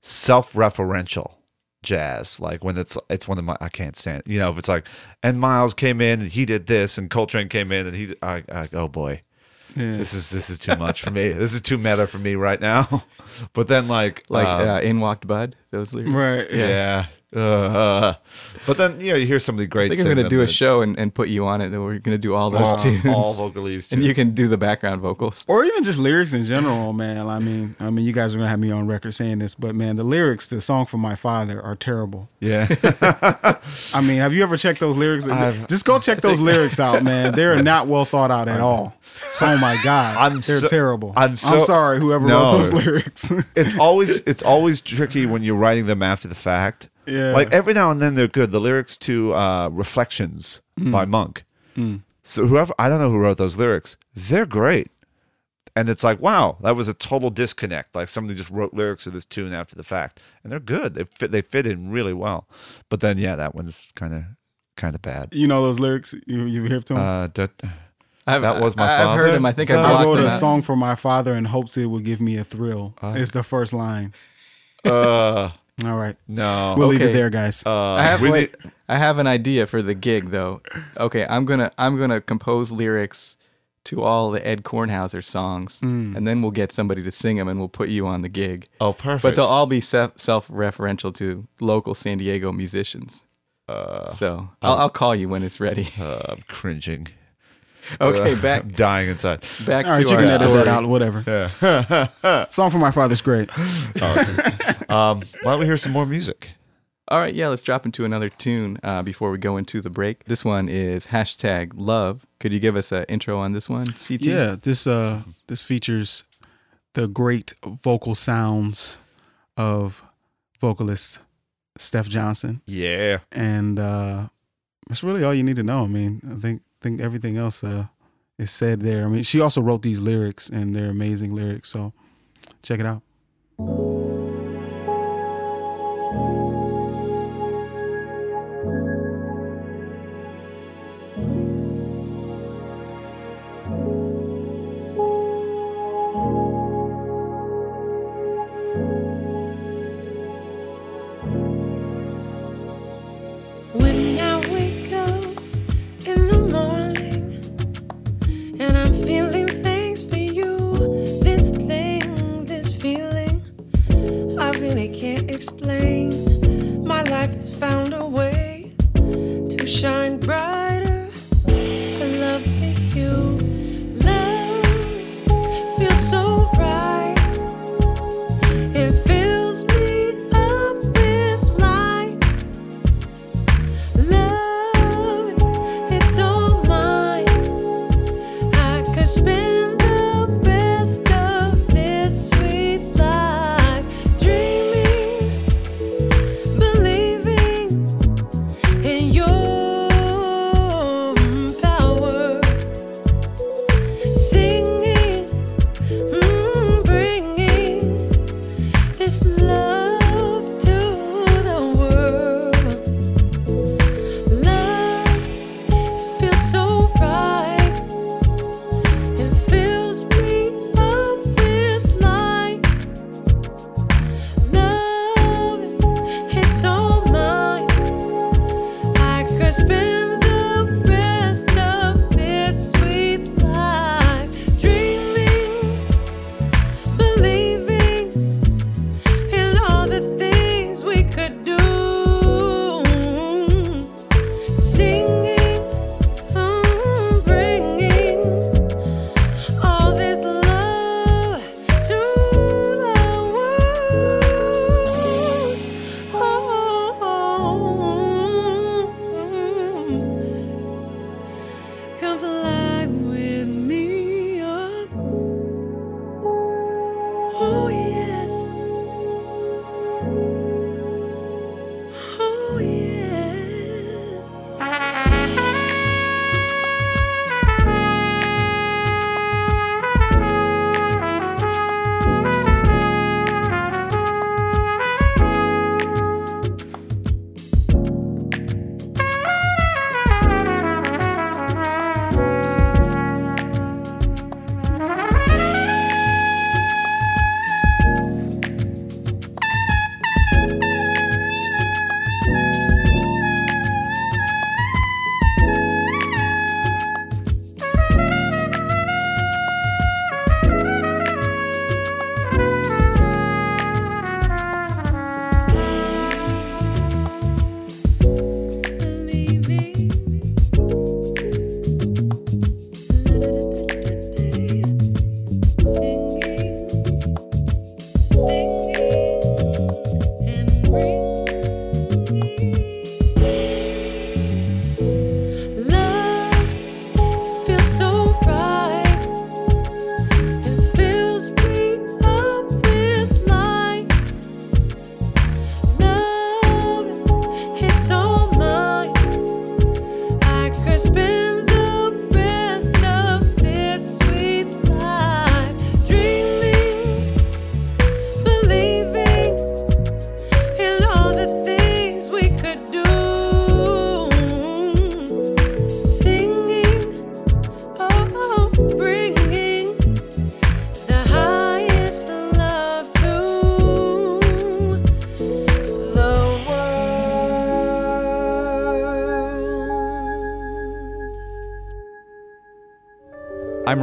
self-referential jazz, like when it's it's one of my I can't stand. It. You know, if it's like and Miles came in and he did this and Coltrane came in and he I, I oh boy. Yeah. This is this is too much for me. *laughs* This is too meta for me right now. *laughs* But then like like um, uh, in walked Bud. Those lyrics. right. yeah. Uh, *laughs* but then you know you hear some of the great. I think I'm gonna do a and- show and, and put you on it. And we're gonna do all those all, tunes, all vocalese, and you can do the background vocals. Or even just lyrics in general, man. I mean, I mean, you guys are gonna have me on record saying this, but man, the lyrics to the song for my father are terrible. yeah. *laughs* I mean, have you ever checked those lyrics? I've- Just go check those lyrics out, man. They're *laughs* not well thought out at all. Oh my god, I'm they're so- terrible. I'm so- sorry, whoever No. wrote those lyrics. it's always it's always tricky when you're writing them after the fact. Yeah. Like every now and then they're good. The lyrics to uh, "Reflections" Mm. by Monk. So whoever I don't know who wrote those lyrics, they're great. And it's like, wow, that was a total disconnect. Like somebody just wrote lyrics to this tune after the fact, and they're good. They fit. They fit in really well. But then, yeah, that one's kind of kind of bad. you know those lyrics? You you hear to them? Uh, that, I've, That was my I've heard him. I think I I wrote a out. song for my father in hopes it would give me a thrill. Uh. is the first line. uh, All right, no. we'll leave it there, guys. Uh, I have wait, need- I have an idea for the gig though. Okay, I'm gonna I'm gonna compose lyrics to all the Ed Kornhauser songs, Hmm. and then we'll get somebody to sing them, and we'll put you on the gig. oh, perfect. But they'll all be self self-referential to local San Diego musicians. Uh, So I'll, I'll call you when it's ready. *laughs* uh, I'm cringing. *laughs* Okay, Uh, back I'm *laughs* dying inside. back All right, to you our can edit story. that out, whatever. Song for my father's great. *laughs* Um, why don't we hear some more music? All right, yeah, let's drop into another tune uh, before we go into the break. This one is hashtag love. Could you give us an intro on this one, CT? Yeah, this uh this features the great vocal sounds of vocalist Steph Johnson, Yeah. and uh that's really all you need to know. I mean, I think think everything else uh is said there. I mean, she also wrote these lyrics, and they're amazing lyrics. So check it out. Christmas.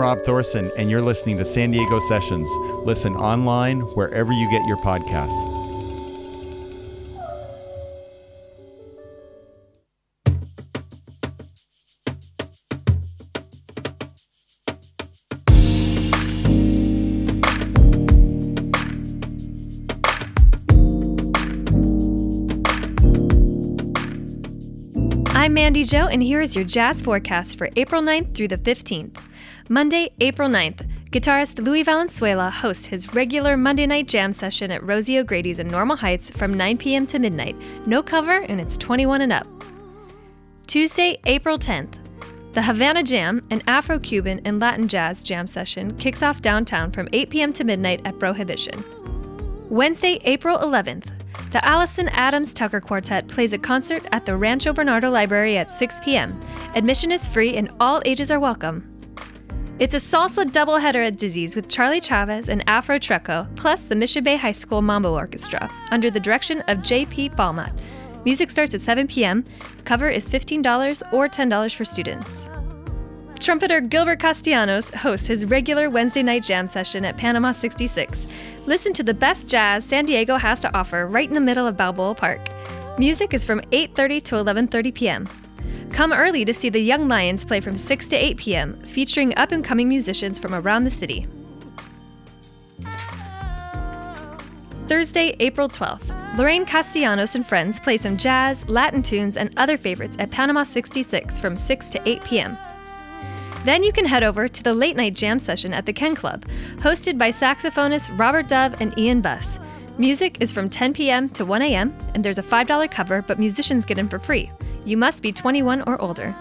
Rob Thorson, and you're listening to San Diego Sessions. Listen online wherever you get your podcasts. I'm Mandy Joe, and here is your jazz forecast for April 9th through the 15th. Monday, April 9th, guitarist Louis Valenzuela hosts his regular Monday night jam session at Rosie O'Grady's in Normal Heights from 9 p.m. to midnight. No cover, and it's 21 and up. Tuesday, April 10th, the Havana Jam, an Afro Cuban and Latin jazz jam session, kicks off downtown from 8 p.m. to midnight at Prohibition. Wednesday, April 11th, the Allison Adams Tucker Quartet plays a concert at the Rancho Bernardo Library at 6 p.m. Admission is free and all ages are welcome. It's a salsa doubleheader at Dizzy's with Charlie Chavez and Afro Treco, plus the Mission Bay High School Mambo Orchestra, under the direction of J.P. Balmat. Music starts at 7 p.m. Cover is $15 or $10 for students. Trumpeter Gilbert Castellanos hosts his regular Wednesday night jam session at Panama 66. Listen to the best jazz San Diego has to offer right in the middle of Balboa Park. Music is from 8:30 to 11:30 p.m. Come early to see the Young Lions play from 6 to 8 p.m., featuring up and coming musicians from around the city. Thursday, April 12th. Lorraine Castellanos and friends play some jazz, Latin tunes, and other favorites at Panama 66 from 6 to 8 p.m. Then you can head over to the late night jam session at the Ken Club, hosted by saxophonists Robert Dove and Ian Buss. Music is from 10 p.m. to 1 a.m., and there's a $5 cover, but musicians get in for free. You must be 21 or older.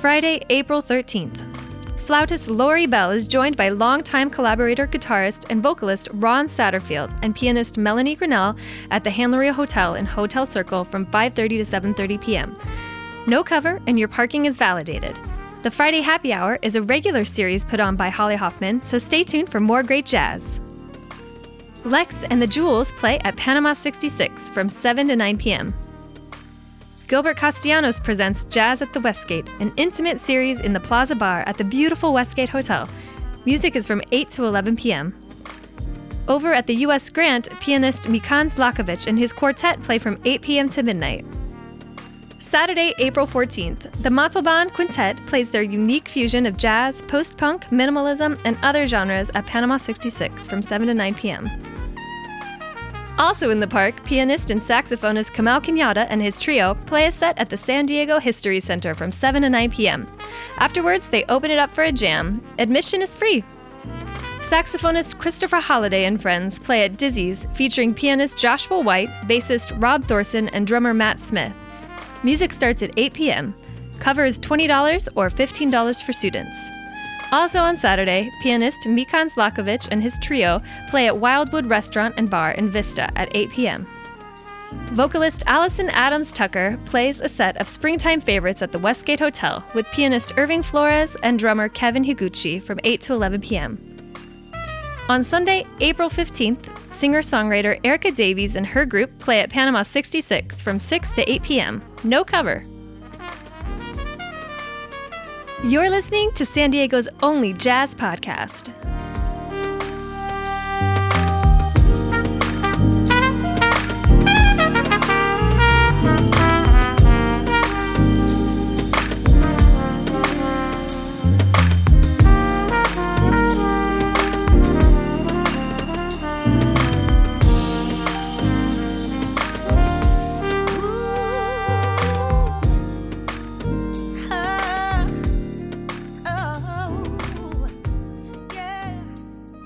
Friday, April 13th. Flautist Lori Bell is joined by longtime collaborator, guitarist, and vocalist Ron Satterfield and pianist Melanie Grinnell at the Handlery Hotel in Hotel Circle from 5:30 to 7:30 p.m. No cover, and your parking is validated. The Friday Happy Hour is a regular series put on by Holly Hoffman, so stay tuned for more great jazz. Lex and the Jewels play at Panama 66 from 7 to 9 p.m. Gilbert Castellanos presents Jazz at the Westgate, an intimate series in the Plaza Bar at the beautiful Westgate Hotel. Music is from 8 to 11 p.m. Over at the U.S. Grant, pianist Mikan Zlatkovich and his quartet play from 8 p.m. to midnight. Saturday, April 14th, the Montalban Quintet plays their unique fusion of jazz, post punk, minimalism, and other genres at Panama 66 from 7 to 9 p.m. Also in the park, pianist and saxophonist Kamau Kenyatta and his trio play a set at the San Diego History Center from 7 to 9 p.m. Afterwards, they open it up for a jam. Admission is free. Saxophonist Christopher Holliday and friends play at Dizzy's, featuring pianist Joshua White, bassist Rob Thorson, and drummer Matt Smith. Music starts at 8 p.m. Cover is $20 or $15 for students. Also on Saturday, pianist Mikan Zlatkovich and his trio play at Wildwood Restaurant and Bar in Vista at 8 p.m. Vocalist Allison Adams Tucker plays a set of springtime favorites at the Westgate Hotel with pianist Irving Flores and drummer Kevin Higuchi from 8 to 11 p.m. On Sunday, April 15th, singer songwriter Erica Davies and her group play at Panama 66 from 6 to 8 p.m. No cover. You're listening to San Diego's only jazz podcast.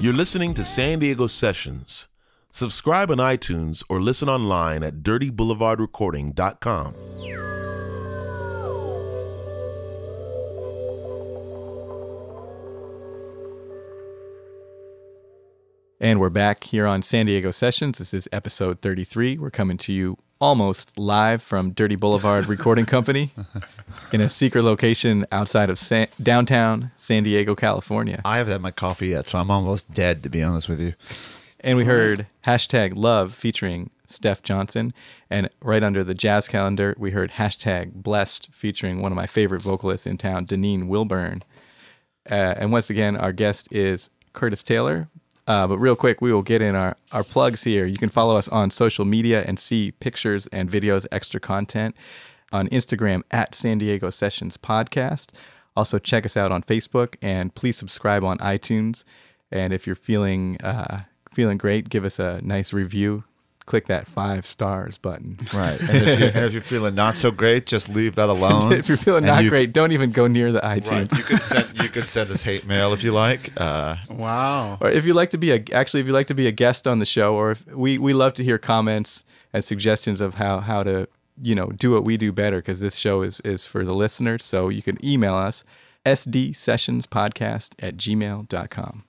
You're listening to San Diego Sessions. Subscribe on iTunes or listen online at dirtyboulevardrecording.com. And we're back here on San Diego Sessions. This is episode 33. We're coming to you almost live from Dirty Boulevard Recording Company *laughs* in a secret location outside of San- downtown San Diego, California. I haven't had my coffee yet, so I'm almost dead, to be honest with you. And we heard hashtag love featuring Steph Johnson. And right under the jazz calendar, we heard hashtag blessed featuring one of my favorite vocalists in town, Deneen Wilburn. Uh, and once again, our guest is Curtis Taylor. Uh, but real quick, we will get in our, our plugs here. You can follow us on social media and see pictures and videos, extra content on Instagram at San Diego Sessions Podcast. Also, check us out on Facebook and please subscribe on iTunes. And if you're feeling uh, feeling great, give us a nice review. Click that five stars button. Right. And if, you, and if you're feeling not so great, just leave that *laughs* alone. if you're feeling And not you- great, don't even go near the Right. iTunes. You could send you could send us hate mail if you like. Uh, Wow. or if you'd like to be a actually if you'd like to be a guest on the show or if we we love to hear comments and suggestions of how how to you know do what we do better because this show is is for the listeners so you can email us sdsessionspodcast at gmail.com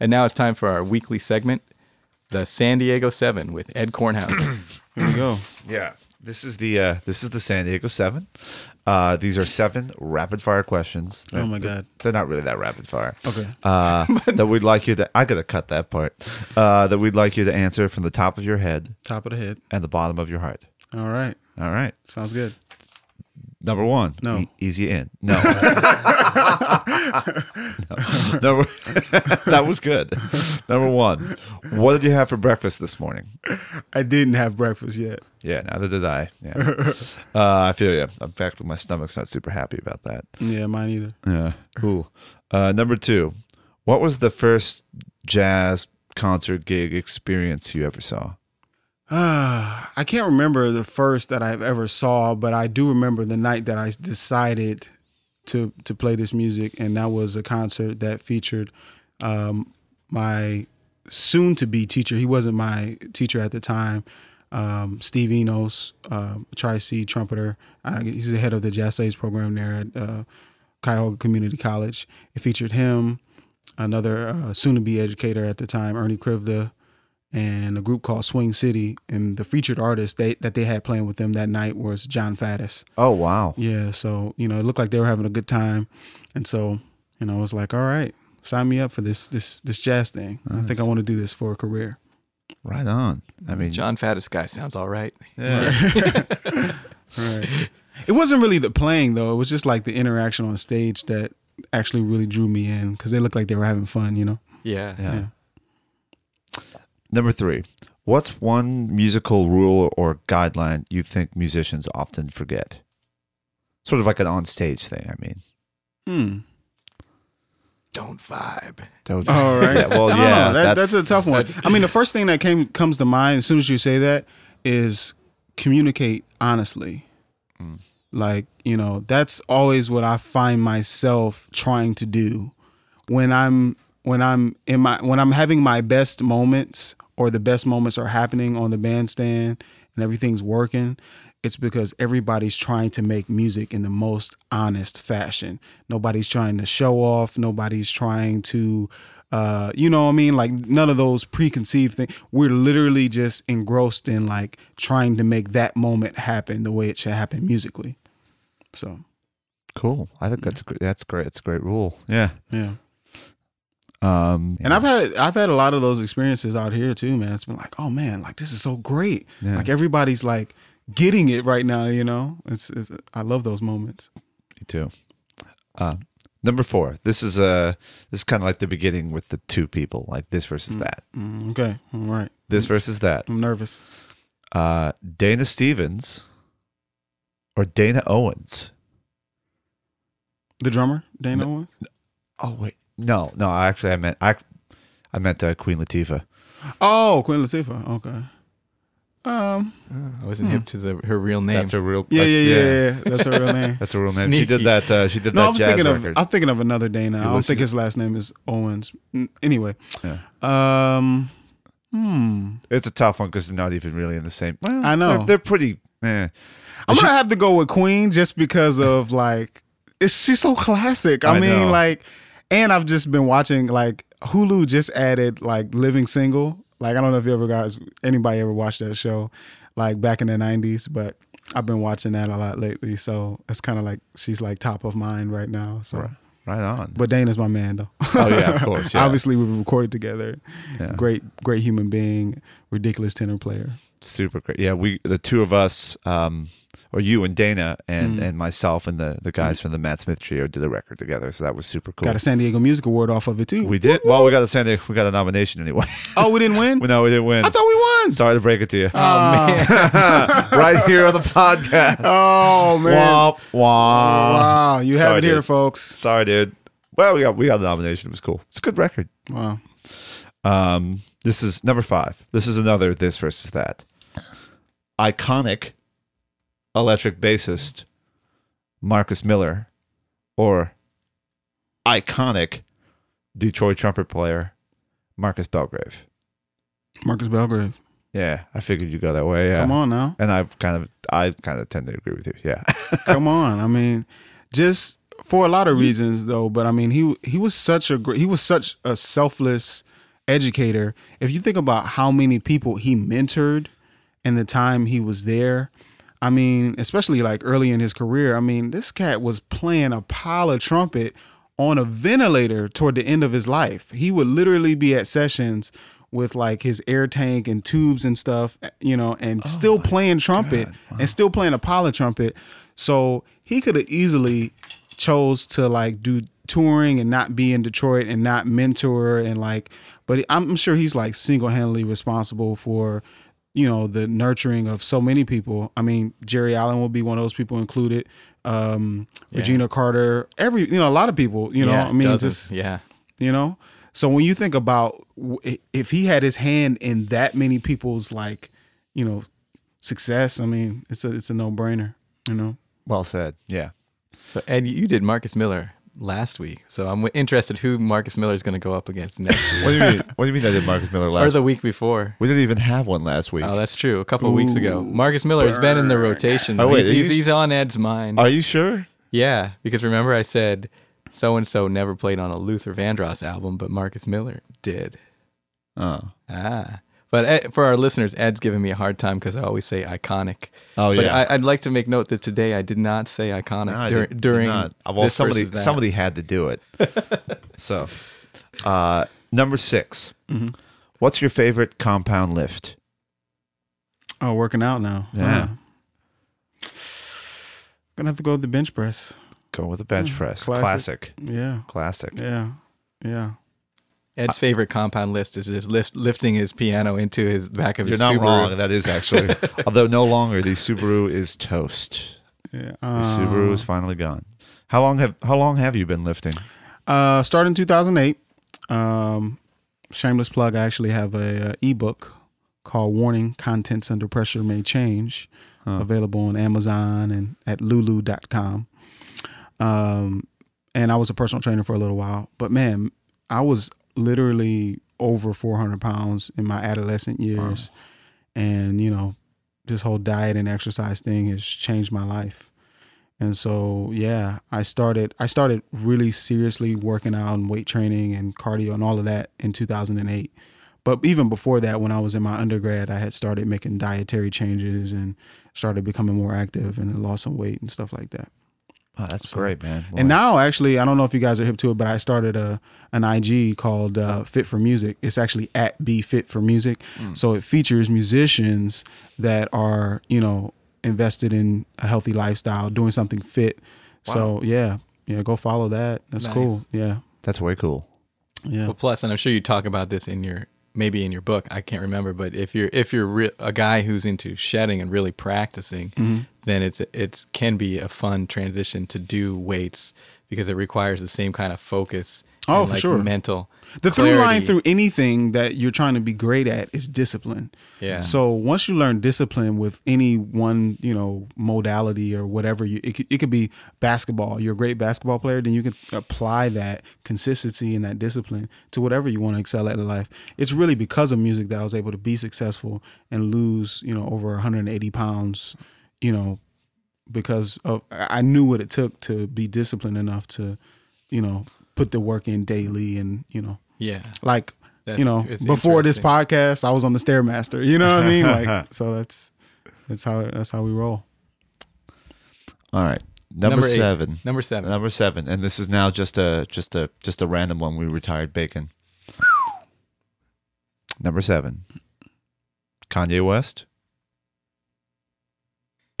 and now it's time for our weekly segment the san diego 7 with ed kornhauser Here we go. *coughs* yeah. This is the uh, this is the San Diego Seven. Uh, these are seven rapid fire questions. Oh my God. They're not really that rapid fire. Okay. Uh, *laughs* that we'd like you to. I gotta cut that part. Uh, that we'd like you to answer from the top of your head Top of the head. and the bottom of your heart. All right. All right. Sounds good. Number one. No. E- easy in. No. *laughs* no. Number, *laughs* that was good. Number one. What did you have for breakfast this morning? I didn't have breakfast yet. Yeah, neither did I. Yeah. *laughs* uh, I feel you. In fact, my stomach's not super happy about that. Yeah, mine either. Yeah. Cool. Uh, number two. What was the first jazz concert gig experience you ever saw? Ah, I can't remember the first that I've ever saw, but I do remember the night that I decided to to play this music, and that was a concert that featured um, my soon to be teacher. He wasn't my teacher at the time. Um, Steve Enos, um, Tri C trumpeter. Uh, he's the head of the jazz studies program there at uh, Cuyahoga Community College. It featured him, another uh, soon to be educator at the time, Ernie Krivda, and a group called Swing City. And the featured artist they, that they had playing with them that night was Jon Faddis. Oh wow. Yeah, so you know, it looked like they were having a good time, and so you know, I was like, all right, sign me up for this this this jazz thing. I think I want to do this for a career. Right on. I mean, jon faddis guy sounds all right yeah. *laughs* Right. it wasn't really the playing though; it was just like the interaction on stage that actually really drew me in because they looked like they were having fun. You know. yeah, Yeah. Yeah. Number three. What's one musical rule or guideline you think musicians often forget? Sort of like an on-stage thing. I mean. Hmm. don't vibe Don't- All right. *laughs* Yeah, well, yeah. know. That, that's- that's a tough one. I mean, the first thing that came comes to mind as soon as you say that is communicate honestly. Mm. Like you know, that's always what I find myself trying to do when I'm when I'm in my when I'm having my best moments or the best moments are happening on the bandstand and everything's working. It's because everybody's trying to make music in the most honest fashion. Nobody's trying to show off. Nobody's trying to, uh, you know what I mean? Like none of those preconceived things. We're literally just engrossed in like trying to make that moment happen the way it should happen musically. So, Cool. I think that's a great, that's great. It's a great rule. Yeah. yeah. Um, And I've had I've had a lot of those experiences out here too, man. It's been like, oh man, like this is so great. Yeah. Like everybody's like getting it right now, you know. It's, it's I love those moments. Me too. Uh, number four. This is uh this is kind of like the beginning with the two people, like this versus that, Mm, okay, all right. this versus that. I'm nervous. Uh, Dana Stevens or Dana Owens. The drummer, Dana Owens. Oh wait, no, no. Actually, I meant I, I meant uh, Queen Latifah. Oh, Queen Latifah. Okay. Um. i wasn't hip to the her real name That's a real. Yeah, like, yeah, yeah, yeah, yeah. That's her real name. *laughs* That's a real name. She did that. Uh, she did No, I that was jazz thinking record. of. I'm thinking of another Dana. I don't think his last name is Owens. Anyway. Yeah. Um. Hmm. It's a tough one because they're not even really in the same. Well, I know. they're, they're pretty. Eh. I'm gonna have to go with Queen just because of like it's she's so classic. I, I mean, know. like, and I've just been watching like Hulu just added like Living Single. Like I don't know if you ever guys anybody ever watched that show, like back in the '90s, but I've been watching that a lot lately. So it's kind of like she's like top of mind right now. So, Right, right on. but Dana's my man though. oh yeah, of course. *laughs* Yeah. Obviously, we've recorded together. Yeah. Great, great human being, ridiculous tenor player. super great. Yeah, we the two of us. Um, or you and Dana and and myself and the the guys from the Matt Smith trio did a record together. So that was super cool. Got a San Diego Music Award off of it too. we did well. We got a Sunday. We got a nomination anyway. oh, we didn't win. *laughs* no, we didn't win. I thought we won. Sorry to break it to you. Oh man, *laughs* right here on the podcast. *laughs* Oh man. Womp womp. Wow, you have Sorry, it here, dude. folks. Sorry, dude. Well, we got we got a nomination. It was cool. It's a good record. Wow. Um, this is number five. This is another this versus that. Iconic electric bassist Marcus Miller, or iconic Detroit trumpet player Marcus Belgrave. Marcus Belgrave. Yeah, I figured you go that way. Yeah, Come on now. And I kind of, I kind of tend to agree with you. Yeah, *laughs* Come on. I mean, just for a lot of reasons though, but I mean, he he was such a great he was such a selfless educator. If you think about how many people he mentored in the time he was there, I mean, especially like early in his career, I mean, this cat was playing a pile of trumpet on a ventilator toward the end of his life. He would literally be at sessions with like his air tank and tubes and stuff, eh, you know, and oh still playing trumpet and still playing a pile of trumpet. So he could have easily chose to like do touring and not be in Detroit and not mentor and like, but I'm sure he's like single handedly responsible for, you know, the nurturing of so many people. I mean, Geri Allen will be one of those people included. Um, Regina Carter, every, you know, a lot of people, you know, yeah, I mean, dozens. just, yeah. you know so when you think about if he had his hand in that many people's like you know success i mean it's a it's a no-brainer you know well said. Yeah, So Ed, you did Marcus Miller last week, so I'm interested who Marcus Miller is going to go up against next week, what do you mean? What do you mean? I did Marcus Miller *laughs* last? or the week before. we didn't even have one last week. Oh, that's true. A couple of weeks ago, Marcus Miller has been in the rotation. Oh, wait, he's, he's, he's on Ed's mind. Are you sure? yeah, because remember I said so and so never played on a Luther Vandross album, but Marcus Miller did. Oh, Ah. But Ed, for our listeners, Ed's giving me a hard time because I always say iconic. Oh, but yeah. I, I'd like to make note that today I did not say iconic No, I dur- did- did during not. Uh, well, this somebody that. somebody had to do it. *laughs* so, uh, number 6 Mm-hmm. What's your favorite compound lift? oh working out now Yeah. Huh. gonna have to go with the bench press Go with the bench press. classic. Classic. yeah Classic. yeah yeah Ed's favorite compound list is just lift, lifting his piano into his back of You're his not Subaru. wrong. That is actually, *laughs* although no longer the Subaru is toast. yeah The Subaru is finally gone. How long have How long have you been lifting? Uh, started in 2008. Um, shameless plug. I actually have a, uh ebook called "Warning: Contents Under Pressure May Change," available on Amazon and at Lulu.com. Um, and I was a personal trainer for a little while, but man, I was literally over 400 pounds in my adolescent years, and you know, this whole diet and exercise thing has changed my life. And so, yeah, I started I started really seriously working out and weight training and cardio and all of that in 2008. But even before that, when I was in my undergrad, I had started making dietary changes and started becoming more active and lost some weight and stuff like that. Oh, that's great, man. And now, actually, I don't know if you guys are hip to it, but I started a an IG called uh, Fit for Music. It's actually at Be Fit for Music, so it features musicians that are you know invested in a healthy lifestyle, doing something fit. So yeah, yeah, go follow that. That's Nice. cool. Yeah, that's way cool. yeah. Well, plus, and I'm sure you talk about this in your maybe in your book. I can't remember, but if you're if you're re- a guy who's into shedding and really practicing, Mm-hmm. Then it's it's can be a fun transition to do weights because it requires the same kind of focus. Oh, and, for like, sure. Mental. The through line through anything that you're trying to be great at is discipline. Yeah. So once you learn discipline with any one, you know, modality or whatever, you it could, it could be basketball. You're a great basketball player, then you can apply that consistency and that discipline to whatever you want to excel at in life. It's really because of music that I was able to be successful and lose, you know, over 180 pounds, you know, because of I I knew what it took to be disciplined enough to, you know, put the work in daily and you know Yeah. like That's- you know before this podcast I was on the stairmaster you know what I mean *laughs* like so that's that's how that's how we roll All right, number, Number eight. seven. Number seven. Number seven, and this is now just a just a just a random one. We retired bacon. Number seven, Kanye West *laughs*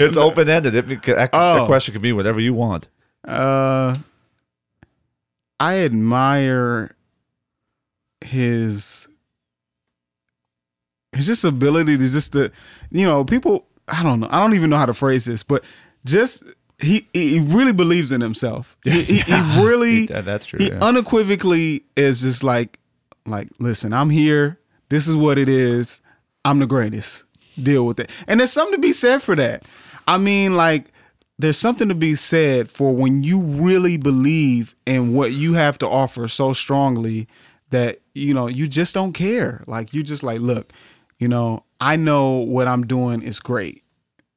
it's open ended. It, it, Oh. that question can be whatever you want. Uh, I admire his his just ability to just to you know people. I don't know. I don't even know how to phrase this, but just he he really believes in himself. *laughs* He, he, he really That- that's true. he yeah. unequivocally is just like like listen i'm here this is what it is i'm the greatest deal with it. And there's something to be said for that. I mean like there's something to be said for when you really believe in what you have to offer so strongly that you know you just don't care. Like you just like look you know i know what i'm doing is great.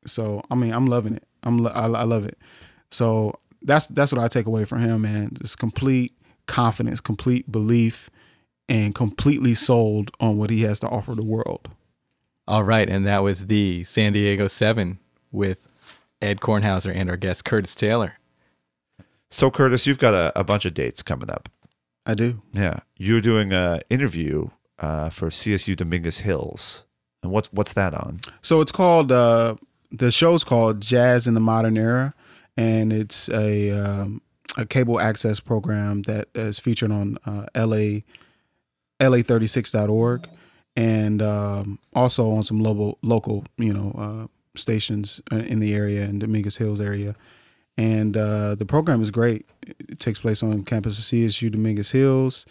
So i mean i'm loving it. I'm lo- i, I love it. So that's that's what i take away from him man. Just complete confidence complete belief and completely sold on what he has to offer the world All right, and that was the San Diego Seven with Ed Kornhauser and our guest Curtis Taylor. So, Curtis, you've got a, a bunch of dates coming up. i do Yeah, you're doing a interview uh, for CSU Dominguez Hills, and what's what's that on? So it's called uh, the show's called Jazz in the Modern Era, and it's a um, a cable access program that is featured on uh, LA la36.org and um, also on some local local you know uh, stations in the area in Dominguez Hills area. And uh, the program is great. It takes place on campus of CSU Dominguez Hills,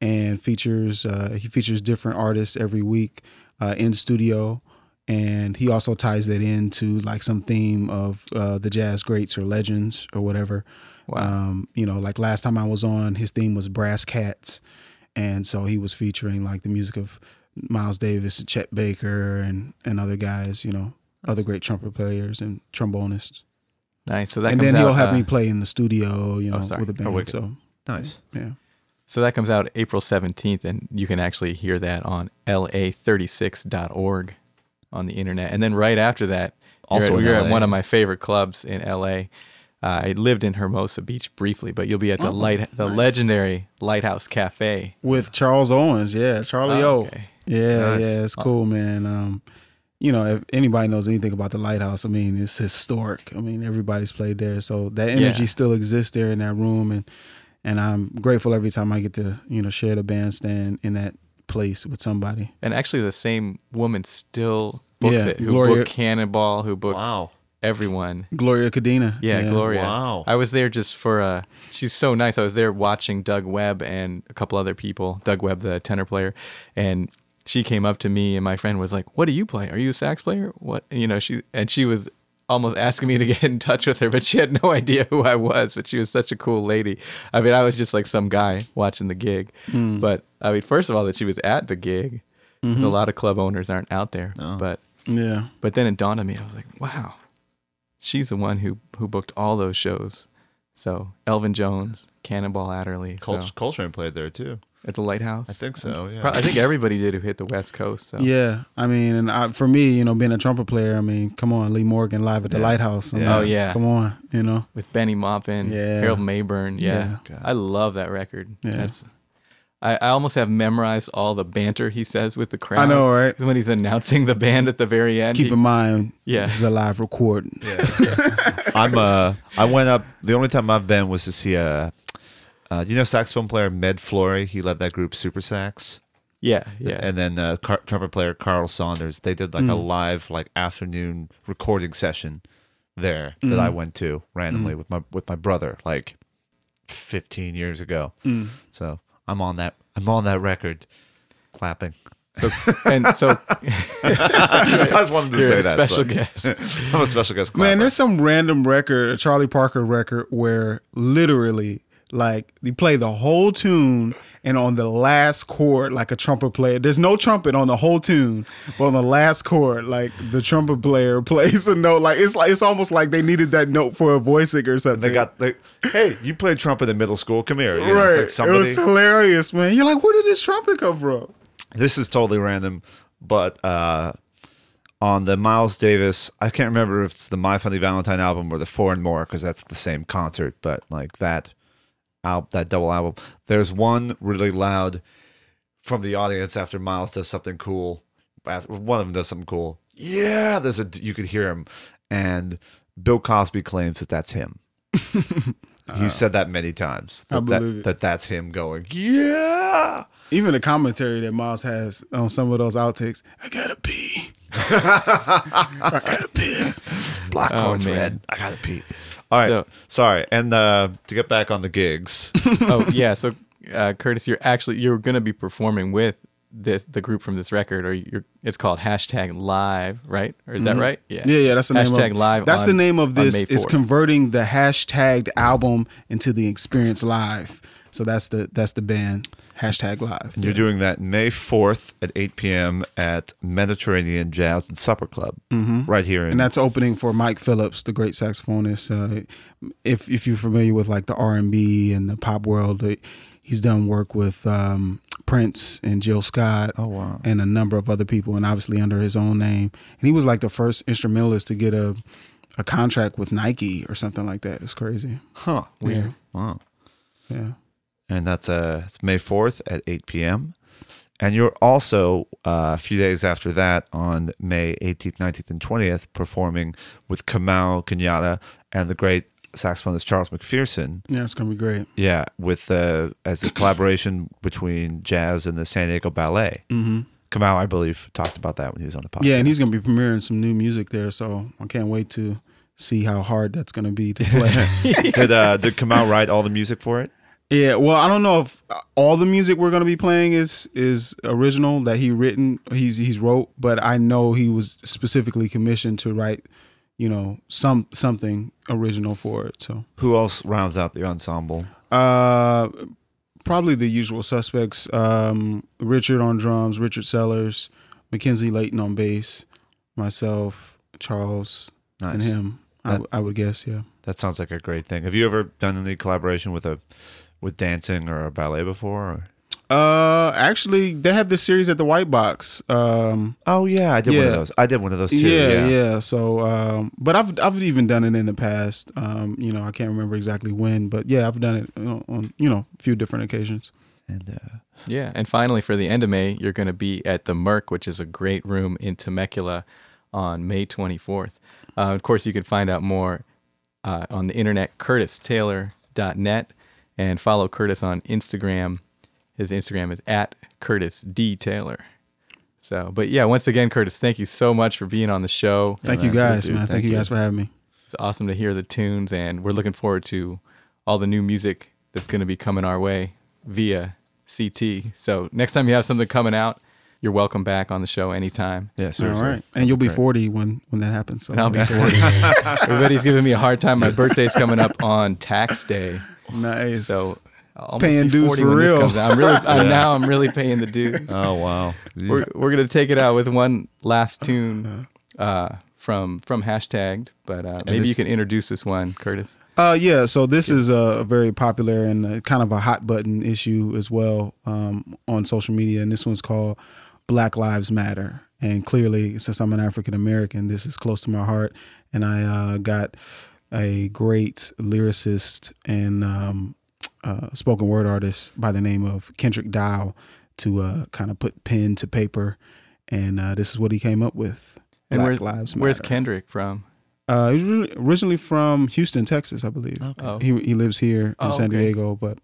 and features uh, he features different artists every week uh, in studio, and he also ties that into like some theme of uh, the jazz greats or legends or whatever. Wow. Um, you know, like last time I was on, his theme was brass cats, and so he was featuring like the music of Miles Davis, and Chet Baker, and and other guys. You know, other great trumpet players and trombonists. Nice. So that and comes then he'll out, have uh, me play in the studio. You know, sorry. with a band. wicked. so Nice. yeah. So that comes out April 17th, and you can actually hear that on la36.org on the internet. And then right after that, Also you're, at, you're at one of my favorite clubs in LA. Uh, I lived in Hermosa Beach briefly, but you'll be at the light, the legendary Lighthouse Cafe. with Charles Owens. Yeah, Charlie Oh, O. okay. Yeah, Nice. yeah, it's cool, man. Um, you know, if anybody knows anything about the lighthouse, I mean, it's historic. I mean, everybody's played there, so that energy Yeah. still exists there in that room, and and I'm grateful every time I get to you know share the bandstand in that place with somebody. And actually, the same woman still books Yeah, it. Who Gloria- booked Cannonball? Who booked Wow. everyone? Gloria Cadena. Yeah, Gloria. Wow. I was there just for uh she's so nice. I was there watching Doug Webb and a couple other people. Doug Webb, the tenor player, and she came up to me and my friend was like, "What do you play? Are you a sax player?" What you know, she and she was almost asking me to get *laughs* in touch with her, but she had no *laughs* idea who I was, but she was such a cool lady. I mean, I was just like some guy watching the gig. Hmm. But I mean, first of all that she was at the gig. Because a mm-hmm. lot of club owners aren't out there. But Yeah, but then it dawned on me, I was like, wow, she's the one who who booked all those shows. So Elvin Jones, Cannonball Adderley, so Coltrane played there too. At the Lighthouse. I think so. Yeah. Pro- I think everybody did who hit the West Coast. So yeah. I mean, and I, for me, you know, being a trumpet player, I mean, come on, Lee Morgan live at the Yeah. lighthouse. I Yeah. Oh, yeah. come on, you know. with Bennie Maupin, Yeah. Harold Mabern, yeah, Yeah. I love that record. Yeah. That's, I, I almost have memorized all the banter he says with the crowd. I know, right? *laughs* When he's announcing the band at the very end. Keep he- in mind, Yeah. this is a live recording. Yeah, *laughs* I'm uh I went up the only time I've been was to see a uh, Uh, you know saxophone player Med Flory he led that group Super Sax. Yeah, yeah. and then uh, car- trumpet player Carl Saunders. They did like a mm. live like afternoon recording session there that mm. I went to randomly mm. with my with my brother like 15 years ago. So I'm on that I'm on that record clapping. So and so *laughs* I just wanted to you're say a that special so- guest. *laughs* I'm a special guest Man, there's some random record, a Charlie Parker record, where literally, like, you play the whole tune, and on the last chord, like a trumpet player, there's no trumpet on the whole tune, but on the last chord, like the trumpet player *laughs* plays a note. Like it's like it's almost like they needed that note for a voicing or something. they got they, hey you played trumpet in middle school come here You know, right. it's like it was hilarious, man. You're like, where did this trumpet come from? this is totally random, but uh, on the Miles Davis, I can't remember if it's the My Funny Valentine album or the Four and More because that's the same concert, but like that al- that double album, there's one really loud from the audience after Miles does something cool. One of them does something cool. Yeah, there's a you could hear him, and Bill Cosby claims that that's him. *laughs* he uh-huh. said that many times. I That, that, it. that that's him going. Yeah. Even the commentary that Miles has on some of those outtakes, I gotta pee. *laughs* I gotta piss. Black Oh, horse red. I gotta pee. All right. So- Sorry. And uh, to get back on the gigs. *laughs* oh yeah, so uh, Curtis, you're actually you're going to be performing with this the group from this record, or you're it's called hashtag Live, right? Or is that right? Yeah, Mm-hmm. Yeah, yeah, that's the name hashtag of Live. That's on- the name of on this. May It's 4th. converting the hashtagged album into the experience live. So that's the that's the band hashtag live. And you're doing that May 4th at 8 p.m. at Mediterranean Jazz and Supper Club, right here in and that's opening for Mike Phillips, the great saxophonist. Uh, if if you're familiar with like the R and the pop world, uh, he's done work with um, Prince and Jill Scott. Oh, wow. and a number of other people, and obviously under his own name. And he was like the first instrumentalist to get a a contract with Nike or something like that. It's crazy. Huh. Yeah, Wow. yeah. And that's uh it's May 4th at 8 p.m. And you're also uh, a few days after that on May 18th, 19th, and 20th performing with Kamau Kenyatta and the great saxophonist Charles McPherson. Yeah, it's gonna be great. Yeah, with uh, as a collaboration between jazz and the San Diego Ballet. Mm-hmm. Kamau, I believe, talked about that when he was on the podcast. Yeah, and he's gonna be premiering some new music there, so I can't wait to see how hard that's gonna be to play. *laughs* did uh, did Kamau write all the music for it? Yeah, well, I don't know if all the music we're gonna be playing is is original that he written, he's he's wrote, but I know he was specifically commissioned to write, you know, some something original for it. So. Who else rounds out the ensemble? Uh, probably the usual suspects. Um, Richard on drums, Richard Sellers, Mackenzie Leighton on bass, myself, Charles, and him. I, That- w- I would guess, yeah. That sounds like a great thing. Have you ever done any collaboration with a with dancing or ballet before? Or? Uh, actually, they have this series at the White Box. Um, Oh yeah, I did one of those. I did one of those too. yeah, Yeah, yeah, So, um, but I've I've even done it in the past. Um, you know, I can't remember exactly when, but yeah, I've done it you on you know a few different occasions. And uh, Yeah, and finally for the end of May, you're going to be at the Merc, which is a great room in Temecula, on May 24th. Uh, of course, you can find out more uh, on the internet, curtistaylor.net, and follow Curtis on Instagram. His Instagram is at Curtis D Taylor. So, but yeah, once again, Curtis, thank you so much for being on the show. Thank man. you guys, man. thank Thank, you you. guys for having me. It's awesome to hear the tunes, and we're looking forward to all the new music that's going to be coming our way via CT. So next time you have something coming out, you're welcome back on the show anytime. yeah, All seriously. and you'll be 40 when when that happens. So And I'll be *laughs* 40. *laughs* Everybody's giving me a hard time. My birthday's coming up on tax day, nice. so I'll almost Paying dues for real. I'm really *laughs* I'm, now. I'm really paying the dues. *laughs* Oh wow. we're we're gonna take it out with one last tune uh, from from hashtagged, but uh, maybe this- you can introduce this one, Curtis. Uh, yeah. So this is a very popular and uh kind of a hot button issue as well um, on social media, and this one's called Black Lives Matter. And clearly, since I'm an African American, this is close to my heart, and I uh, got a great lyricist and um, uh, spoken word artist by the name of Kendrick Dow to uh, kind of put pen to paper, and uh, this is what he came up with. And Black where's, Lives where's Kendrick from? Uh, he's originally from Houston, Texas, I believe. Oh. He he lives here in Oh, San okay. Diego, but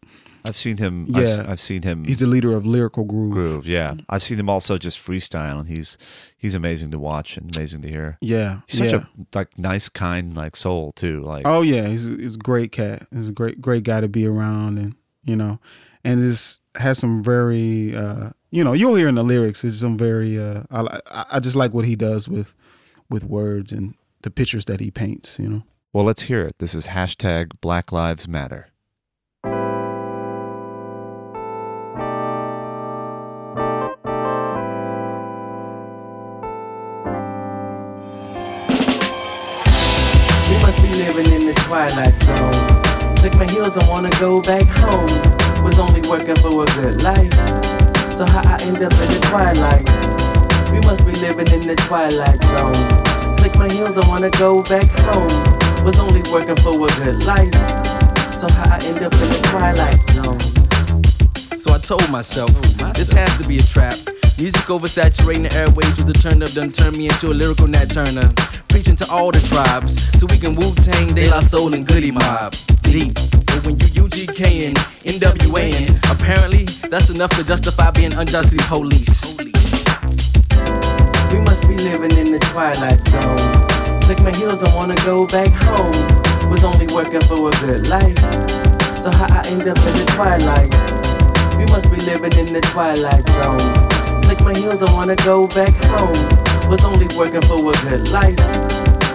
I've seen him. I've, Yeah. I've seen him. he's the leader of Lyrical Groove. groove. Yeah, I've seen him also just freestyle, and he's he's amazing to watch and amazing to hear. Yeah, He's such yeah. a like nice, kind, like soul too. Like oh yeah, he's he's a great cat. He's a great great guy to be around, and you know, and this has some very uh, you know you'll hear in the lyrics. It's some very uh, I I I just like what he does with with words and the pictures that he paints. You know. Well, let's hear it. This is hashtag Black Lives Matter. Twilight zone. Click my heels and wanna go back home. Was only working for a good life. So how I end up in the twilight? We must be living in the twilight zone. Click my heels I wanna go back home. Was only working for a good life. So how I end up in the twilight zone? So I told myself, this has to be a trap. Music oversaturating the airwaves with the turn up done turned me into a lyrical Nat Turner. Preaching to all the tribes so we can Wu Tang, De La Soul, and Goodie Mob. Deep. But when you UGK and NWA, apparently that's enough to justify being unjustly police. We must be living in the twilight zone. Click my heels, I wanna go back home. Was only working for a good life. So how I end up in the twilight? We must be living in the twilight zone. Click my heels, I wanna go back home. Was only working for a good life.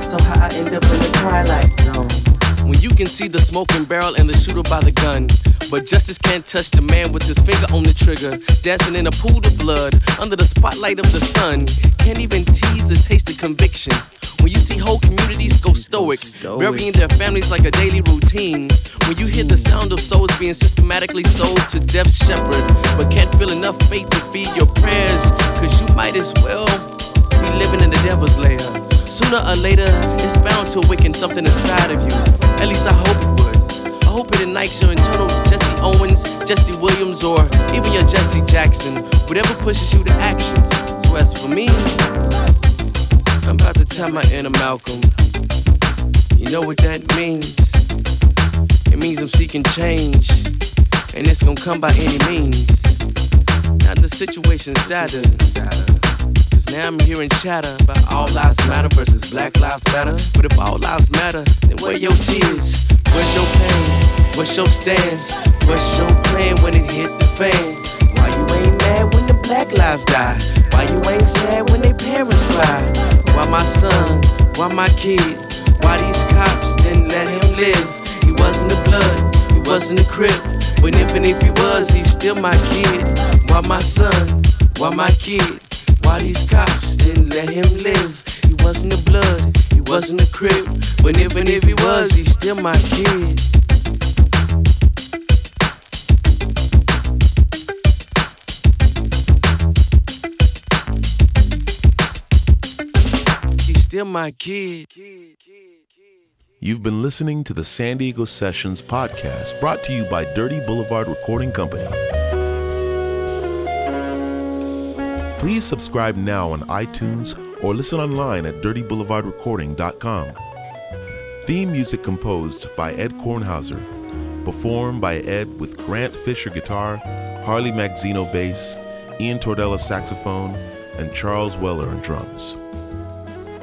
So how I end up in the twilight zone? When you can see the smoking barrel and the shooter by the gun. But justice can't touch the man with his finger on the trigger. Dancing in a pool of blood under the spotlight of the sun. Can't even tease the taste of conviction. When you see whole communities go stoic, burying their families like a daily routine. When you hear the sound of souls being systematically sold to death's shepherd, but can't feel enough faith to feed your prayers, cause you might as well be living in the devil's lair. Sooner or later, it's bound to awaken something inside of you. At least I hope it would. I hope it ignites your internal Jesse Owens, Jesse Williams, or even your Jesse Jackson. Whatever pushes you to actions. So as for me, I'm about to tell my inner Malcolm. You know what that means? It means I'm seeking change, and it's gonna come by any means. Now the situation's sadder. Now I'm hearing chatter about all lives matter versus black lives matter. But if all lives matter, then where your tears? Where's your pain? What's your stance? What's your plan when it hits the fan? Why you ain't mad when the black lives die? Why you ain't sad when they parents cry? Why my son? Why my kid? Why these cops didn't let him live? He wasn't the blood, he wasn't the crip. But even if he was, he's still my kid. Why my son? Why my kid? Why these cops didn't let him live? He wasn't a blood, he wasn't a crip. But even if he was, he's still my kid. He's still my kid. You've been listening to the San Diego Sessions podcast brought to you by Dirty Boulevard Recording Company. Please subscribe now on iTunes or listen online at dirtyboulevardrecording.com. Theme music composed by Ed Kornhauser. Performed by Ed with Grant Fisher guitar, Harley Magsino bass, Ian Tordella saxophone, and Charles Weller on drums.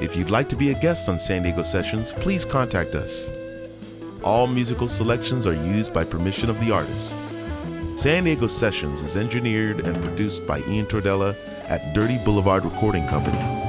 If you'd like to be a guest on San Diego Sessions, please contact us. All musical selections are used by permission of the artist. San Diego Sessions is engineered and produced by Ian Tordella at Dirty Boulevard Recording Company.